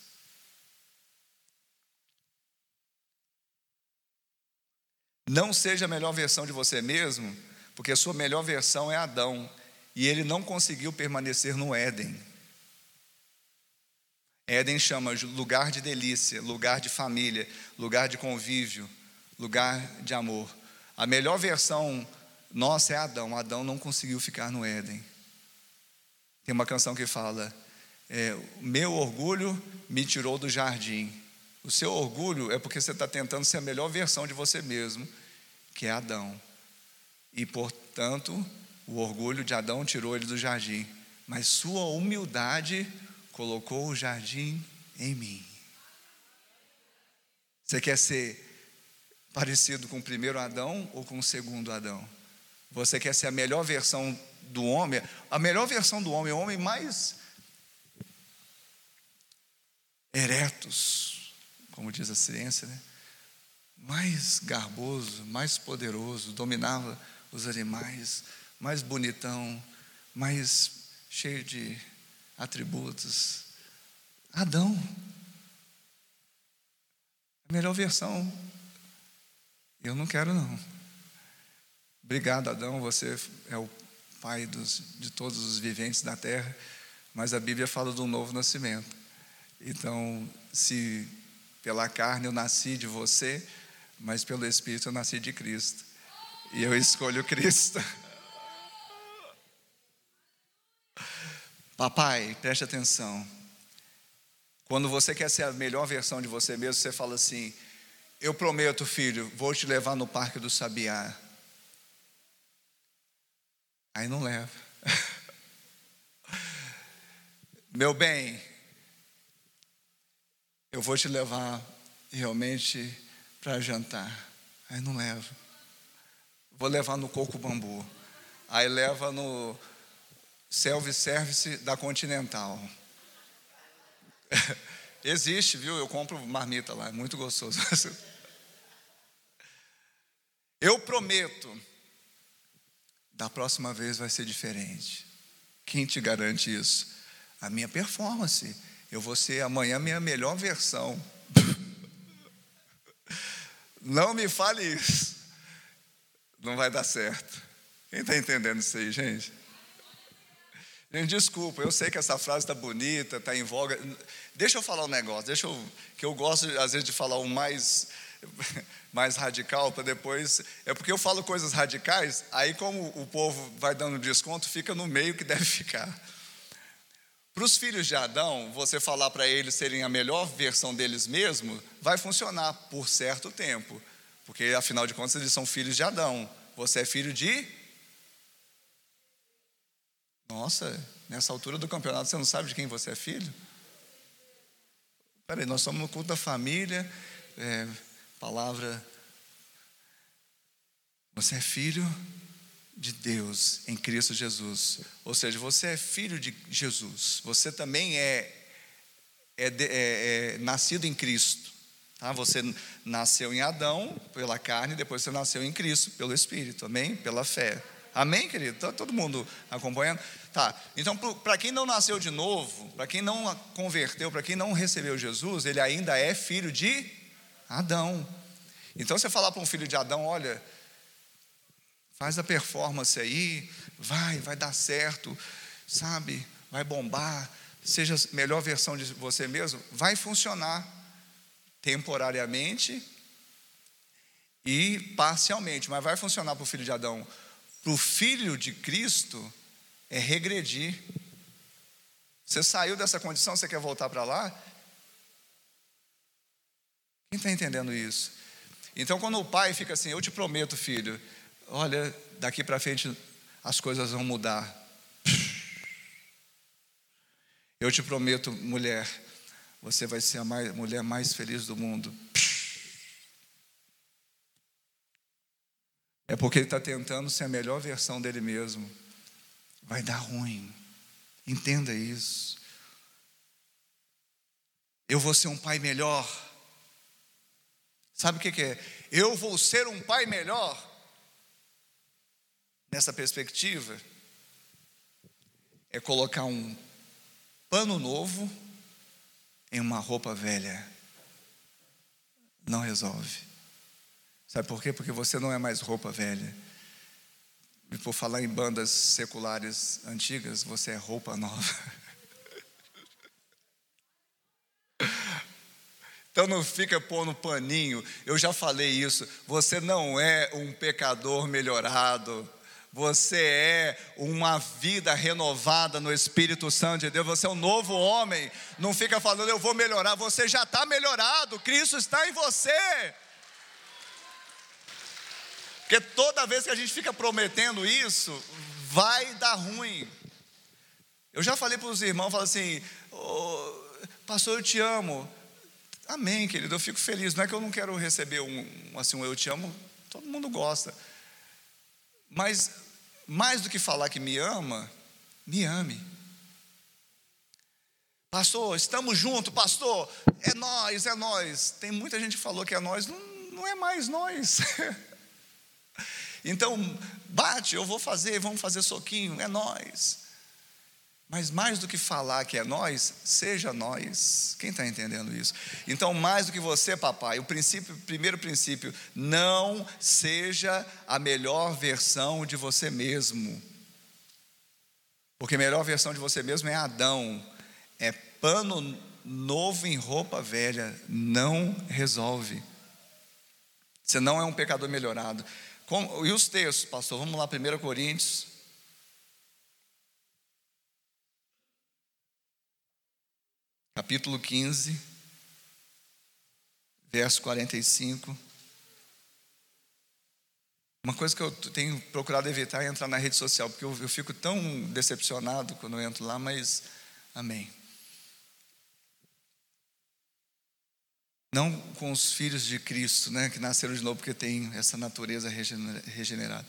Não seja a melhor versão de você mesmo, porque a sua melhor versão é Adão, e ele não conseguiu permanecer no Éden. Éden chama lugar de delícia, lugar de família, lugar de convívio, lugar de amor. A melhor versão nossa é Adão. Adão não conseguiu ficar no Éden. Tem uma canção que fala: é, Meu orgulho me tirou do jardim. O seu orgulho é porque você está tentando ser a melhor versão de você mesmo, que é Adão. E, portanto, o orgulho de Adão tirou ele do jardim. Mas sua humildade colocou o jardim em mim. Você quer ser parecido com o primeiro Adão ou com o segundo Adão? Você quer ser a melhor versão do homem? A melhor versão do homem, o homem mais eretos, como diz a ciência, né? mais garboso, mais poderoso, dominava os animais, mais bonitão, mais cheio de atributos. Adão. A melhor versão. Eu não quero, não. Obrigado, Adão. Você é o pai dos, de todos os viventes da terra. Mas a Bíblia fala do novo nascimento. Então, se pela carne eu nasci de você, mas pelo Espírito eu nasci de Cristo. E eu escolho Cristo. <laughs> Papai, preste atenção. Quando você quer ser a melhor versão de você mesmo, você fala assim: Eu prometo, filho, vou te levar no Parque do Sabiá. Aí não leva. <laughs> Meu bem, eu vou te levar realmente para jantar. Aí não leva. Vou levar no coco bambu. Aí leva no self-service da Continental. <laughs> Existe, viu? Eu compro marmita lá, é muito gostoso. <laughs> Eu prometo, da próxima vez vai ser diferente. Quem te garante isso? A minha performance. Eu vou ser amanhã minha melhor versão. <laughs> Não me fale isso. Não vai dar certo. Quem está entendendo isso aí, gente? Desculpa, eu sei que essa frase está bonita, está em voga. Deixa eu falar um negócio, deixa eu, que eu gosto às vezes de falar um mais, <laughs> mais radical para depois. É porque eu falo coisas radicais, aí como o povo vai dando desconto, fica no meio que deve ficar. Para os filhos de Adão, você falar para eles serem a melhor versão deles mesmos, vai funcionar por certo tempo. Porque afinal de contas eles são filhos de Adão. Você é filho de. Nossa, nessa altura do campeonato você não sabe de quem você é filho? Peraí, nós somos no culto da família, é, palavra. Você é filho de Deus em Cristo Jesus. Ou seja, você é filho de Jesus. Você também é, é, é, é nascido em Cristo. Tá? Você nasceu em Adão pela carne, depois você nasceu em Cristo pelo Espírito. Amém? Pela fé. Amém, querido? Está todo mundo acompanhando? Tá. Então, para quem não nasceu de novo, para quem não converteu, para quem não recebeu Jesus, ele ainda é filho de Adão. Então, você falar para um filho de Adão: olha, Faz a performance aí, vai, vai dar certo, sabe? Vai bombar, seja a melhor versão de você mesmo, vai funcionar temporariamente e parcialmente, mas vai funcionar para o filho de Adão. Para o filho de Cristo é regredir. Você saiu dessa condição, você quer voltar para lá? Quem está entendendo isso? Então, quando o pai fica assim, eu te prometo, filho, olha, daqui para frente as coisas vão mudar. Eu te prometo, mulher, você vai ser a mais, mulher mais feliz do mundo. É porque ele está tentando ser a melhor versão dele mesmo. Vai dar ruim. Entenda isso. Eu vou ser um pai melhor. Sabe o que é? Eu vou ser um pai melhor nessa perspectiva é colocar um pano novo em uma roupa velha. Não resolve. Sabe por quê? Porque você não é mais roupa velha. E por falar em bandas seculares antigas, você é roupa nova. <laughs> Então não fica pondo paninho. Eu já falei isso. Você não é um pecador melhorado. Você é uma vida renovada no Espírito Santo de Deus. Você é um novo homem. Não fica falando, eu vou melhorar. Você já está melhorado. Cristo está em você. Porque toda vez que a gente fica prometendo isso, vai dar ruim. Eu já falei para os irmãos, falo assim, oh, pastor, eu te amo. Amém, querido, eu fico feliz. Não é que eu não quero receber um, assim, um eu te amo, todo mundo gosta. Mas mais do que falar que me ama, me ame. Pastor, estamos juntos, pastor, é nós, é nós. Tem muita gente que falou que é nós, não, não é mais nós. <laughs> então, bate, eu vou fazer, vamos fazer soquinho, é nós. Mas mais do que falar que é nós, seja nós. Quem está entendendo isso? Então, mais do que você, papai, o princípio, primeiro princípio, não seja a melhor versão de você mesmo. Porque a melhor versão de você mesmo é Adão. É pano novo em roupa velha. Não resolve. Você não é um pecador melhorado. Como, e os textos, pastor? Vamos lá, 1 Coríntios capítulo 15, verso 45. Uma coisa que eu tenho procurado evitar é entrar na rede social, porque eu, eu fico tão decepcionado quando eu entro lá, mas amém. Não com os filhos de Cristo, né, que nasceram de novo, porque tem essa natureza regenerada.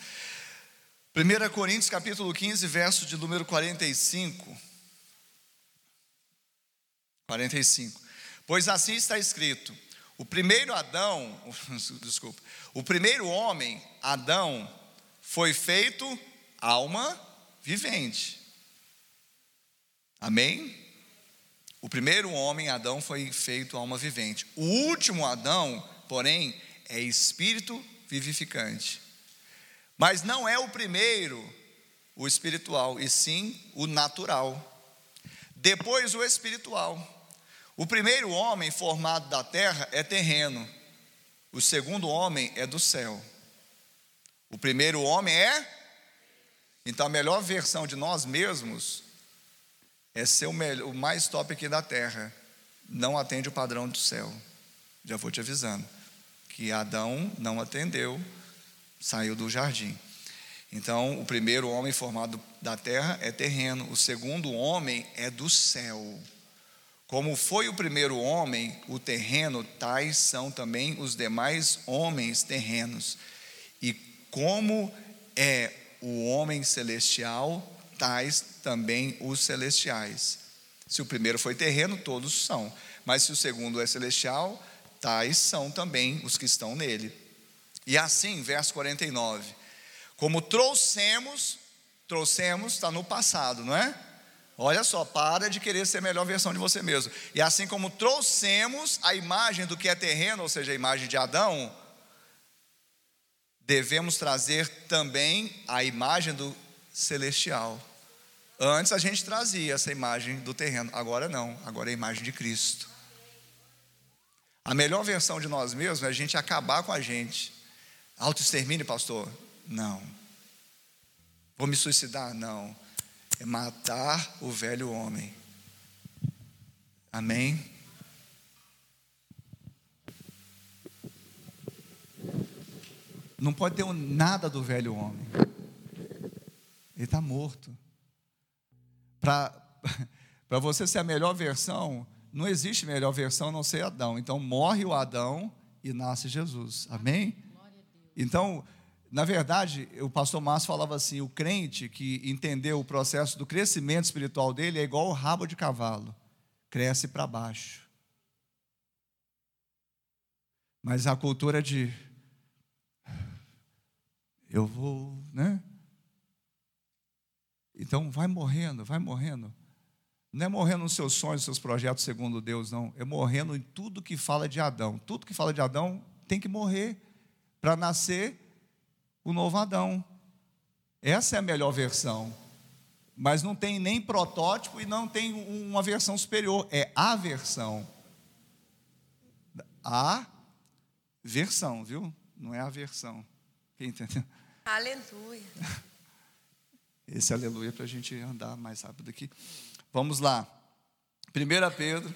1 Coríntios capítulo 15, verso de número 45. 45. Pois assim está escrito: o primeiro Adão, <laughs> desculpa, o primeiro homem, Adão, foi feito alma vivente. Amém? O primeiro homem, Adão, foi feito alma vivente. O último Adão, porém, é espírito vivificante. Mas não é o primeiro, o espiritual, e sim o natural. Depois o espiritual. O primeiro homem formado da terra é terreno, o segundo homem é do céu. O primeiro homem é. Então, a melhor versão de nós mesmos é ser o, melhor, o mais top aqui da terra. Não atende o padrão do céu. Já vou te avisando. Que Adão não atendeu, saiu do jardim. Então, o primeiro homem formado da terra é terreno, o segundo homem é do céu. Como foi o primeiro homem, o terreno, tais são também os demais homens terrenos. E como é o homem celestial, tais também os celestiais. Se o primeiro foi terreno, todos são. Mas se o segundo é celestial, tais são também os que estão nele. E assim, verso 49. Como trouxemos, trouxemos, está no passado, não é? Olha só, para de querer ser a melhor versão de você mesmo. E assim como trouxemos a imagem do que é terreno, ou seja, a imagem de Adão, devemos trazer também a imagem do celestial. Antes a gente trazia essa imagem do terreno, agora não, agora é a imagem de Cristo. A melhor versão de nós mesmos é a gente acabar com a gente. Autoextermínio, pastor? Não. Vou me suicidar? Não é matar o velho homem. Amém? Não pode ter nada do velho homem. Ele está morto. Para <laughs> você ser a melhor versão, não existe melhor versão a não ser Adão. Então morre o Adão e nasce Jesus. Amém? Então, na verdade, o pastor Márcio falava assim: o crente que entendeu o processo do crescimento espiritual dele é igual o rabo de cavalo, cresce para baixo. Mas a cultura de eu vou, né? Então vai morrendo, vai morrendo. Não é morrendo nos seus sonhos, nos seus projetos segundo Deus, não. É morrendo em tudo que fala de Adão. Tudo que fala de Adão tem que morrer para nascer o novo Adão. Essa é a melhor versão. Mas não tem nem protótipo e não tem uma versão superior. É a versão. A versão, viu? Não é a versão. Quem entendeu? Aleluia. <laughs> Esse aleluia para a gente andar mais rápido aqui. Vamos lá. 1 Pedro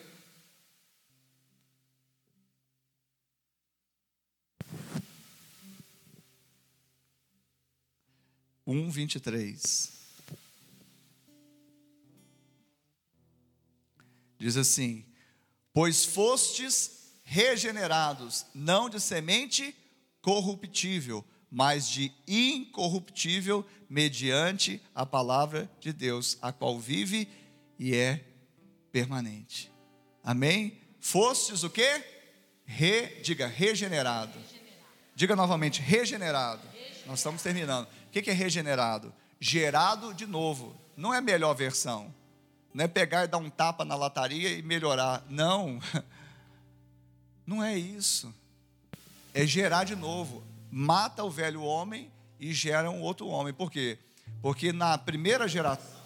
1, 23. Diz assim: Pois fostes regenerados, não de semente corruptível, mas de incorruptível, mediante a palavra de Deus, a qual vive e é permanente. Amém? Fostes o quê? Re, diga, regenerado. Diga novamente, regenerado. regenerado. Nós estamos terminando. O que é regenerado? Gerado de novo. Não é a melhor versão. Não é pegar e dar um tapa na lataria e melhorar. Não. <laughs> Não é isso. É gerar de novo. Mata o velho homem e gera um outro homem. Por quê? Porque na primeira geração.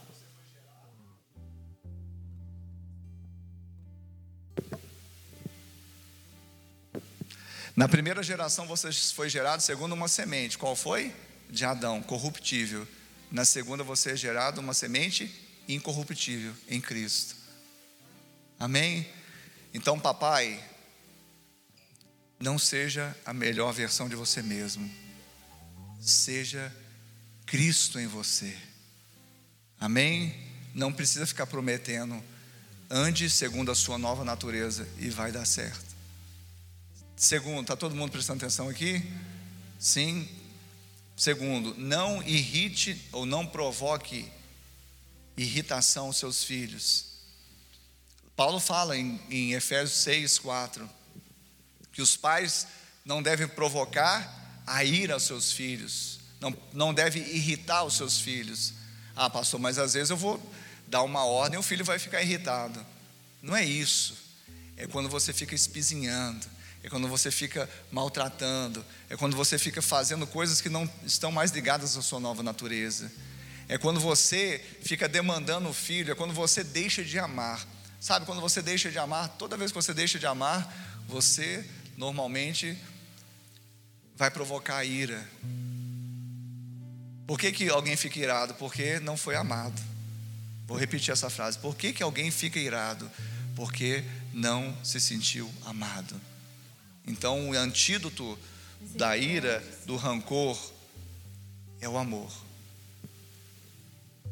Na primeira geração você foi gerado segundo uma semente. Qual foi? de Adão, corruptível. Na segunda você é gerado uma semente incorruptível em Cristo. Amém? Então, papai, não seja a melhor versão de você mesmo. Seja Cristo em você. Amém? Não precisa ficar prometendo. Ande segundo a sua nova natureza e vai dar certo. Segundo, está todo mundo prestando atenção aqui? Sim, Segundo, não irrite ou não provoque irritação aos seus filhos. Paulo fala em, em Efésios 6, 4, que os pais não devem provocar a ira aos seus filhos, não, não devem irritar os seus filhos. Ah, pastor, mas às vezes eu vou dar uma ordem e o filho vai ficar irritado. Não é isso. É quando você fica espizinhando, é quando você fica maltratando, é quando você fica fazendo coisas que não estão mais ligadas à sua nova natureza. É quando você fica demandando o filho, é quando você deixa de amar. Sabe, quando você deixa de amar, toda vez que você deixa de amar, você normalmente vai provocar ira. Por que, que alguém fica irado? Porque não foi amado. Vou repetir essa frase. Por que, que alguém fica irado? Porque não se sentiu amado. Então, o antídoto da ira, do rancor, é o amor.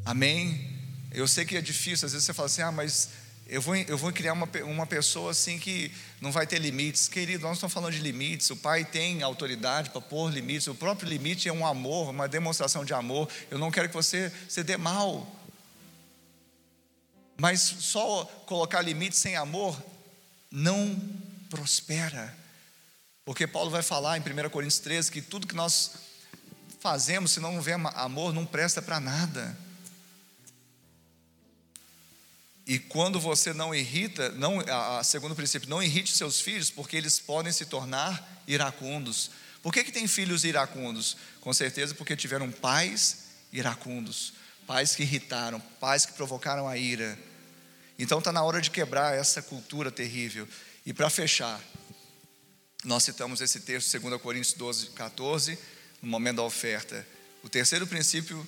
Amém? Eu sei que é difícil, às vezes você fala assim: ah, mas eu vou, eu vou criar uma, uma pessoa assim que não vai ter limites. Querido, nós estamos falando de limites. O pai tem autoridade para pôr limites. O próprio limite é um amor, uma demonstração de amor. Eu não quero que você se dê mal. Mas só colocar limites sem amor não prospera. Porque Paulo vai falar em 1 Coríntios 13 que tudo que nós fazemos, se não houver amor, não presta para nada. E quando você não irrita, não, a, a, segundo princípio, não irrite seus filhos, porque eles podem se tornar iracundos. Por que, que tem filhos iracundos? Com certeza porque tiveram pais iracundos, pais que irritaram, pais que provocaram a ira. Então está na hora de quebrar essa cultura terrível. E para fechar, nós citamos esse texto, 2 Coríntios 12, 14, no momento da oferta. O terceiro princípio,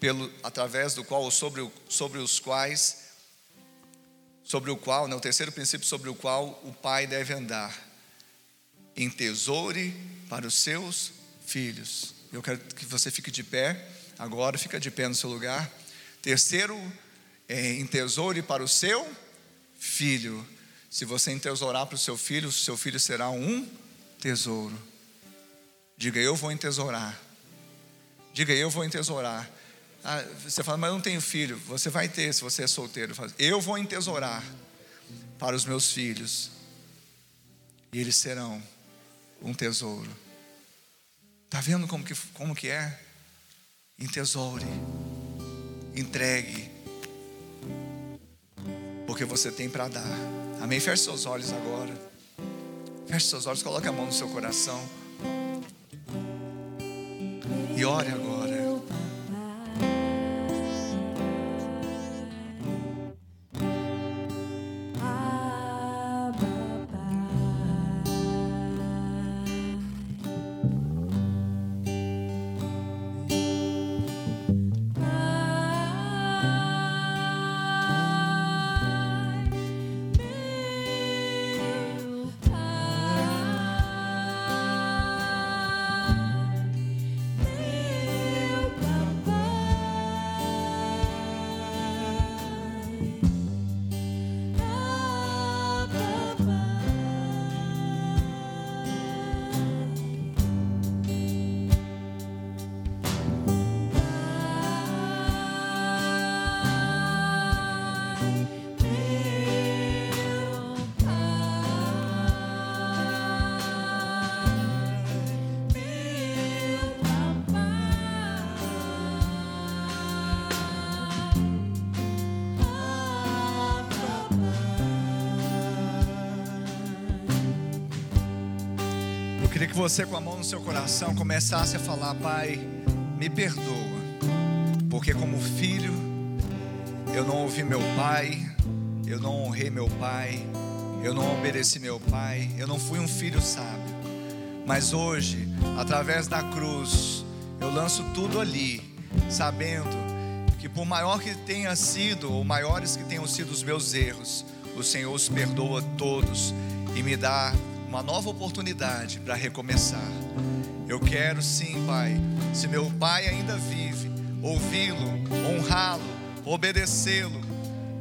pelo, através do qual, sobre, sobre os quais sobre o qual, né, o terceiro princípio sobre o qual o pai deve andar. Entesoure para os seus filhos. Eu quero que você fique de pé, agora fica de pé no seu lugar. Terceiro, é, entesoure para o seu filho. Se você entesourar para o seu filho, o seu filho será um tesouro. Diga, eu vou entesourar. Diga, eu vou entesourar. Ah, você fala, mas eu não tenho filho. Você vai ter se você é solteiro. Eu vou entesourar para os meus filhos, e eles serão um tesouro. Está vendo como que, como que é? Entesoure, entregue, porque você tem para dar. Amém? Feche seus olhos agora. Feche seus olhos, coloque a mão no seu coração. E ore agora. Que você, com a mão no seu coração, começasse a falar: Pai, me perdoa, porque como filho, eu não ouvi meu pai, eu não honrei meu pai, eu não obedeci meu pai, eu não fui um filho sábio. Mas hoje, através da cruz, eu lanço tudo ali, sabendo que por maior que tenha sido, ou maiores que tenham sido os meus erros, o Senhor os perdoa todos e me dá uma nova oportunidade para recomeçar. Eu quero sim, Pai, se meu Pai ainda vive, ouvi-lo, honrá-lo, obedecê-lo,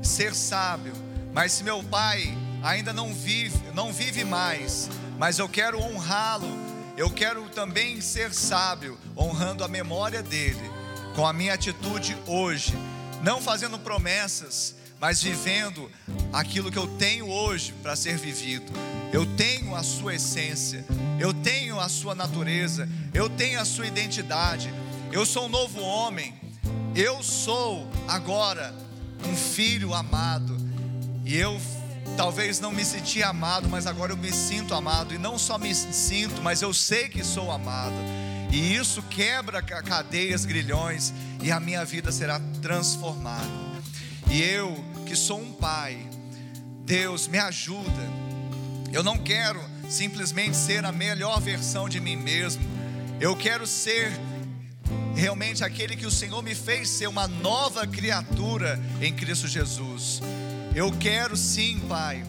ser sábio. Mas se meu Pai ainda não vive, não vive mais, mas eu quero honrá-lo, eu quero também ser sábio, honrando a memória dele, com a minha atitude hoje, não fazendo promessas, mas vivendo aquilo que eu tenho hoje para ser vivido. Eu tenho a sua essência, eu tenho a sua natureza, eu tenho a sua identidade. Eu sou um novo homem. Eu sou agora um filho amado. E eu talvez não me senti amado, mas agora eu me sinto amado. E não só me sinto, mas eu sei que sou amado. E isso quebra cadeias, grilhões, e a minha vida será transformada. E eu que sou um pai, Deus me ajuda. Eu não quero simplesmente ser a melhor versão de mim mesmo. Eu quero ser realmente aquele que o Senhor me fez ser uma nova criatura em Cristo Jesus. Eu quero sim, Pai,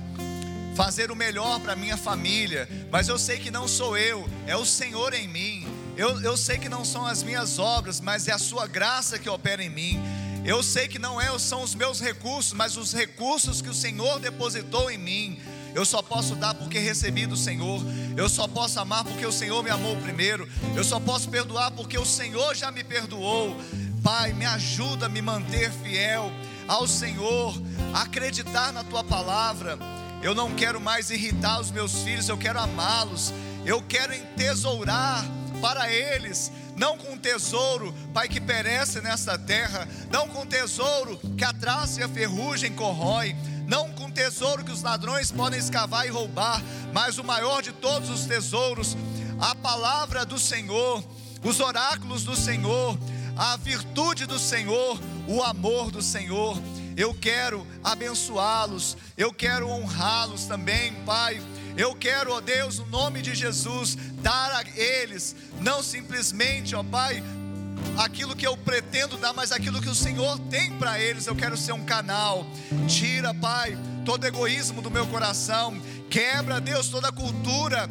fazer o melhor para minha família, mas eu sei que não sou eu, é o Senhor em mim. Eu, eu sei que não são as minhas obras, mas é a Sua graça que opera em mim. Eu sei que não é, são os meus recursos, mas os recursos que o Senhor depositou em mim. Eu só posso dar porque recebi do Senhor. Eu só posso amar porque o Senhor me amou primeiro. Eu só posso perdoar porque o Senhor já me perdoou. Pai, me ajuda a me manter fiel ao Senhor, acreditar na tua palavra. Eu não quero mais irritar os meus filhos, eu quero amá-los. Eu quero entesourar para eles, não com tesouro, Pai, que perece nesta terra, não com tesouro que a traça e a ferrugem corrói, não com tesouro que os ladrões podem escavar e roubar, mas o maior de todos os tesouros, a palavra do Senhor, os oráculos do Senhor, a virtude do Senhor, o amor do Senhor. Eu quero abençoá-los, eu quero honrá-los também, Pai. Eu quero, ó Deus, no nome de Jesus, dar a eles, não simplesmente, ó Pai, aquilo que eu pretendo dar, mas aquilo que o Senhor tem para eles. Eu quero ser um canal. Tira, Pai, todo egoísmo do meu coração. Quebra, Deus, toda a cultura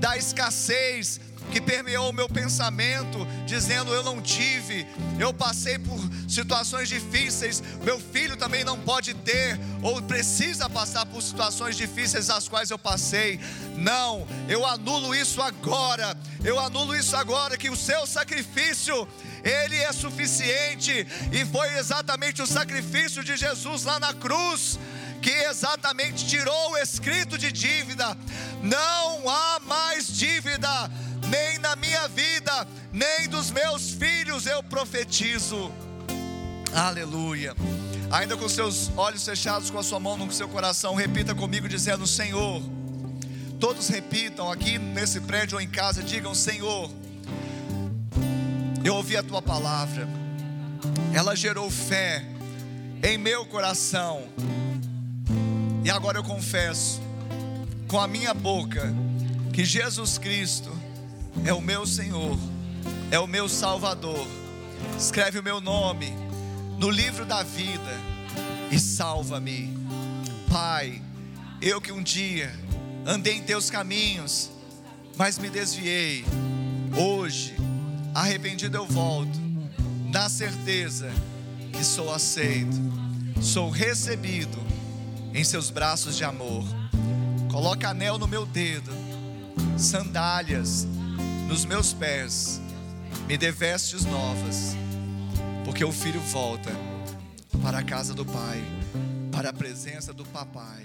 da escassez, que permeou o meu pensamento, dizendo: Eu não tive, eu passei por situações difíceis, meu filho também não pode ter, ou precisa passar por situações difíceis as quais eu passei. Não, eu anulo isso agora, eu anulo isso agora, que o seu sacrifício, ele é suficiente, e foi exatamente o sacrifício de Jesus lá na cruz que exatamente tirou o escrito de dívida. Não há mais dívida nem na minha vida, nem dos meus filhos eu profetizo. Aleluia. Ainda com seus olhos fechados, com a sua mão no seu coração, repita comigo dizendo: Senhor. Todos repitam aqui nesse prédio ou em casa, digam: Senhor, eu ouvi a tua palavra, ela gerou fé em meu coração, e agora eu confesso com a minha boca que Jesus Cristo é o meu Senhor, é o meu Salvador. Escreve o meu nome no livro da vida e salva-me. Pai, eu que um dia andei em teus caminhos, mas me desviei. Hoje, arrependido eu volto, na certeza que sou aceito, sou recebido em seus braços de amor. Coloca anel no meu dedo, sandálias nos meus pés, me dê vestes novas, porque o filho volta para a casa do pai, para a presença do papai.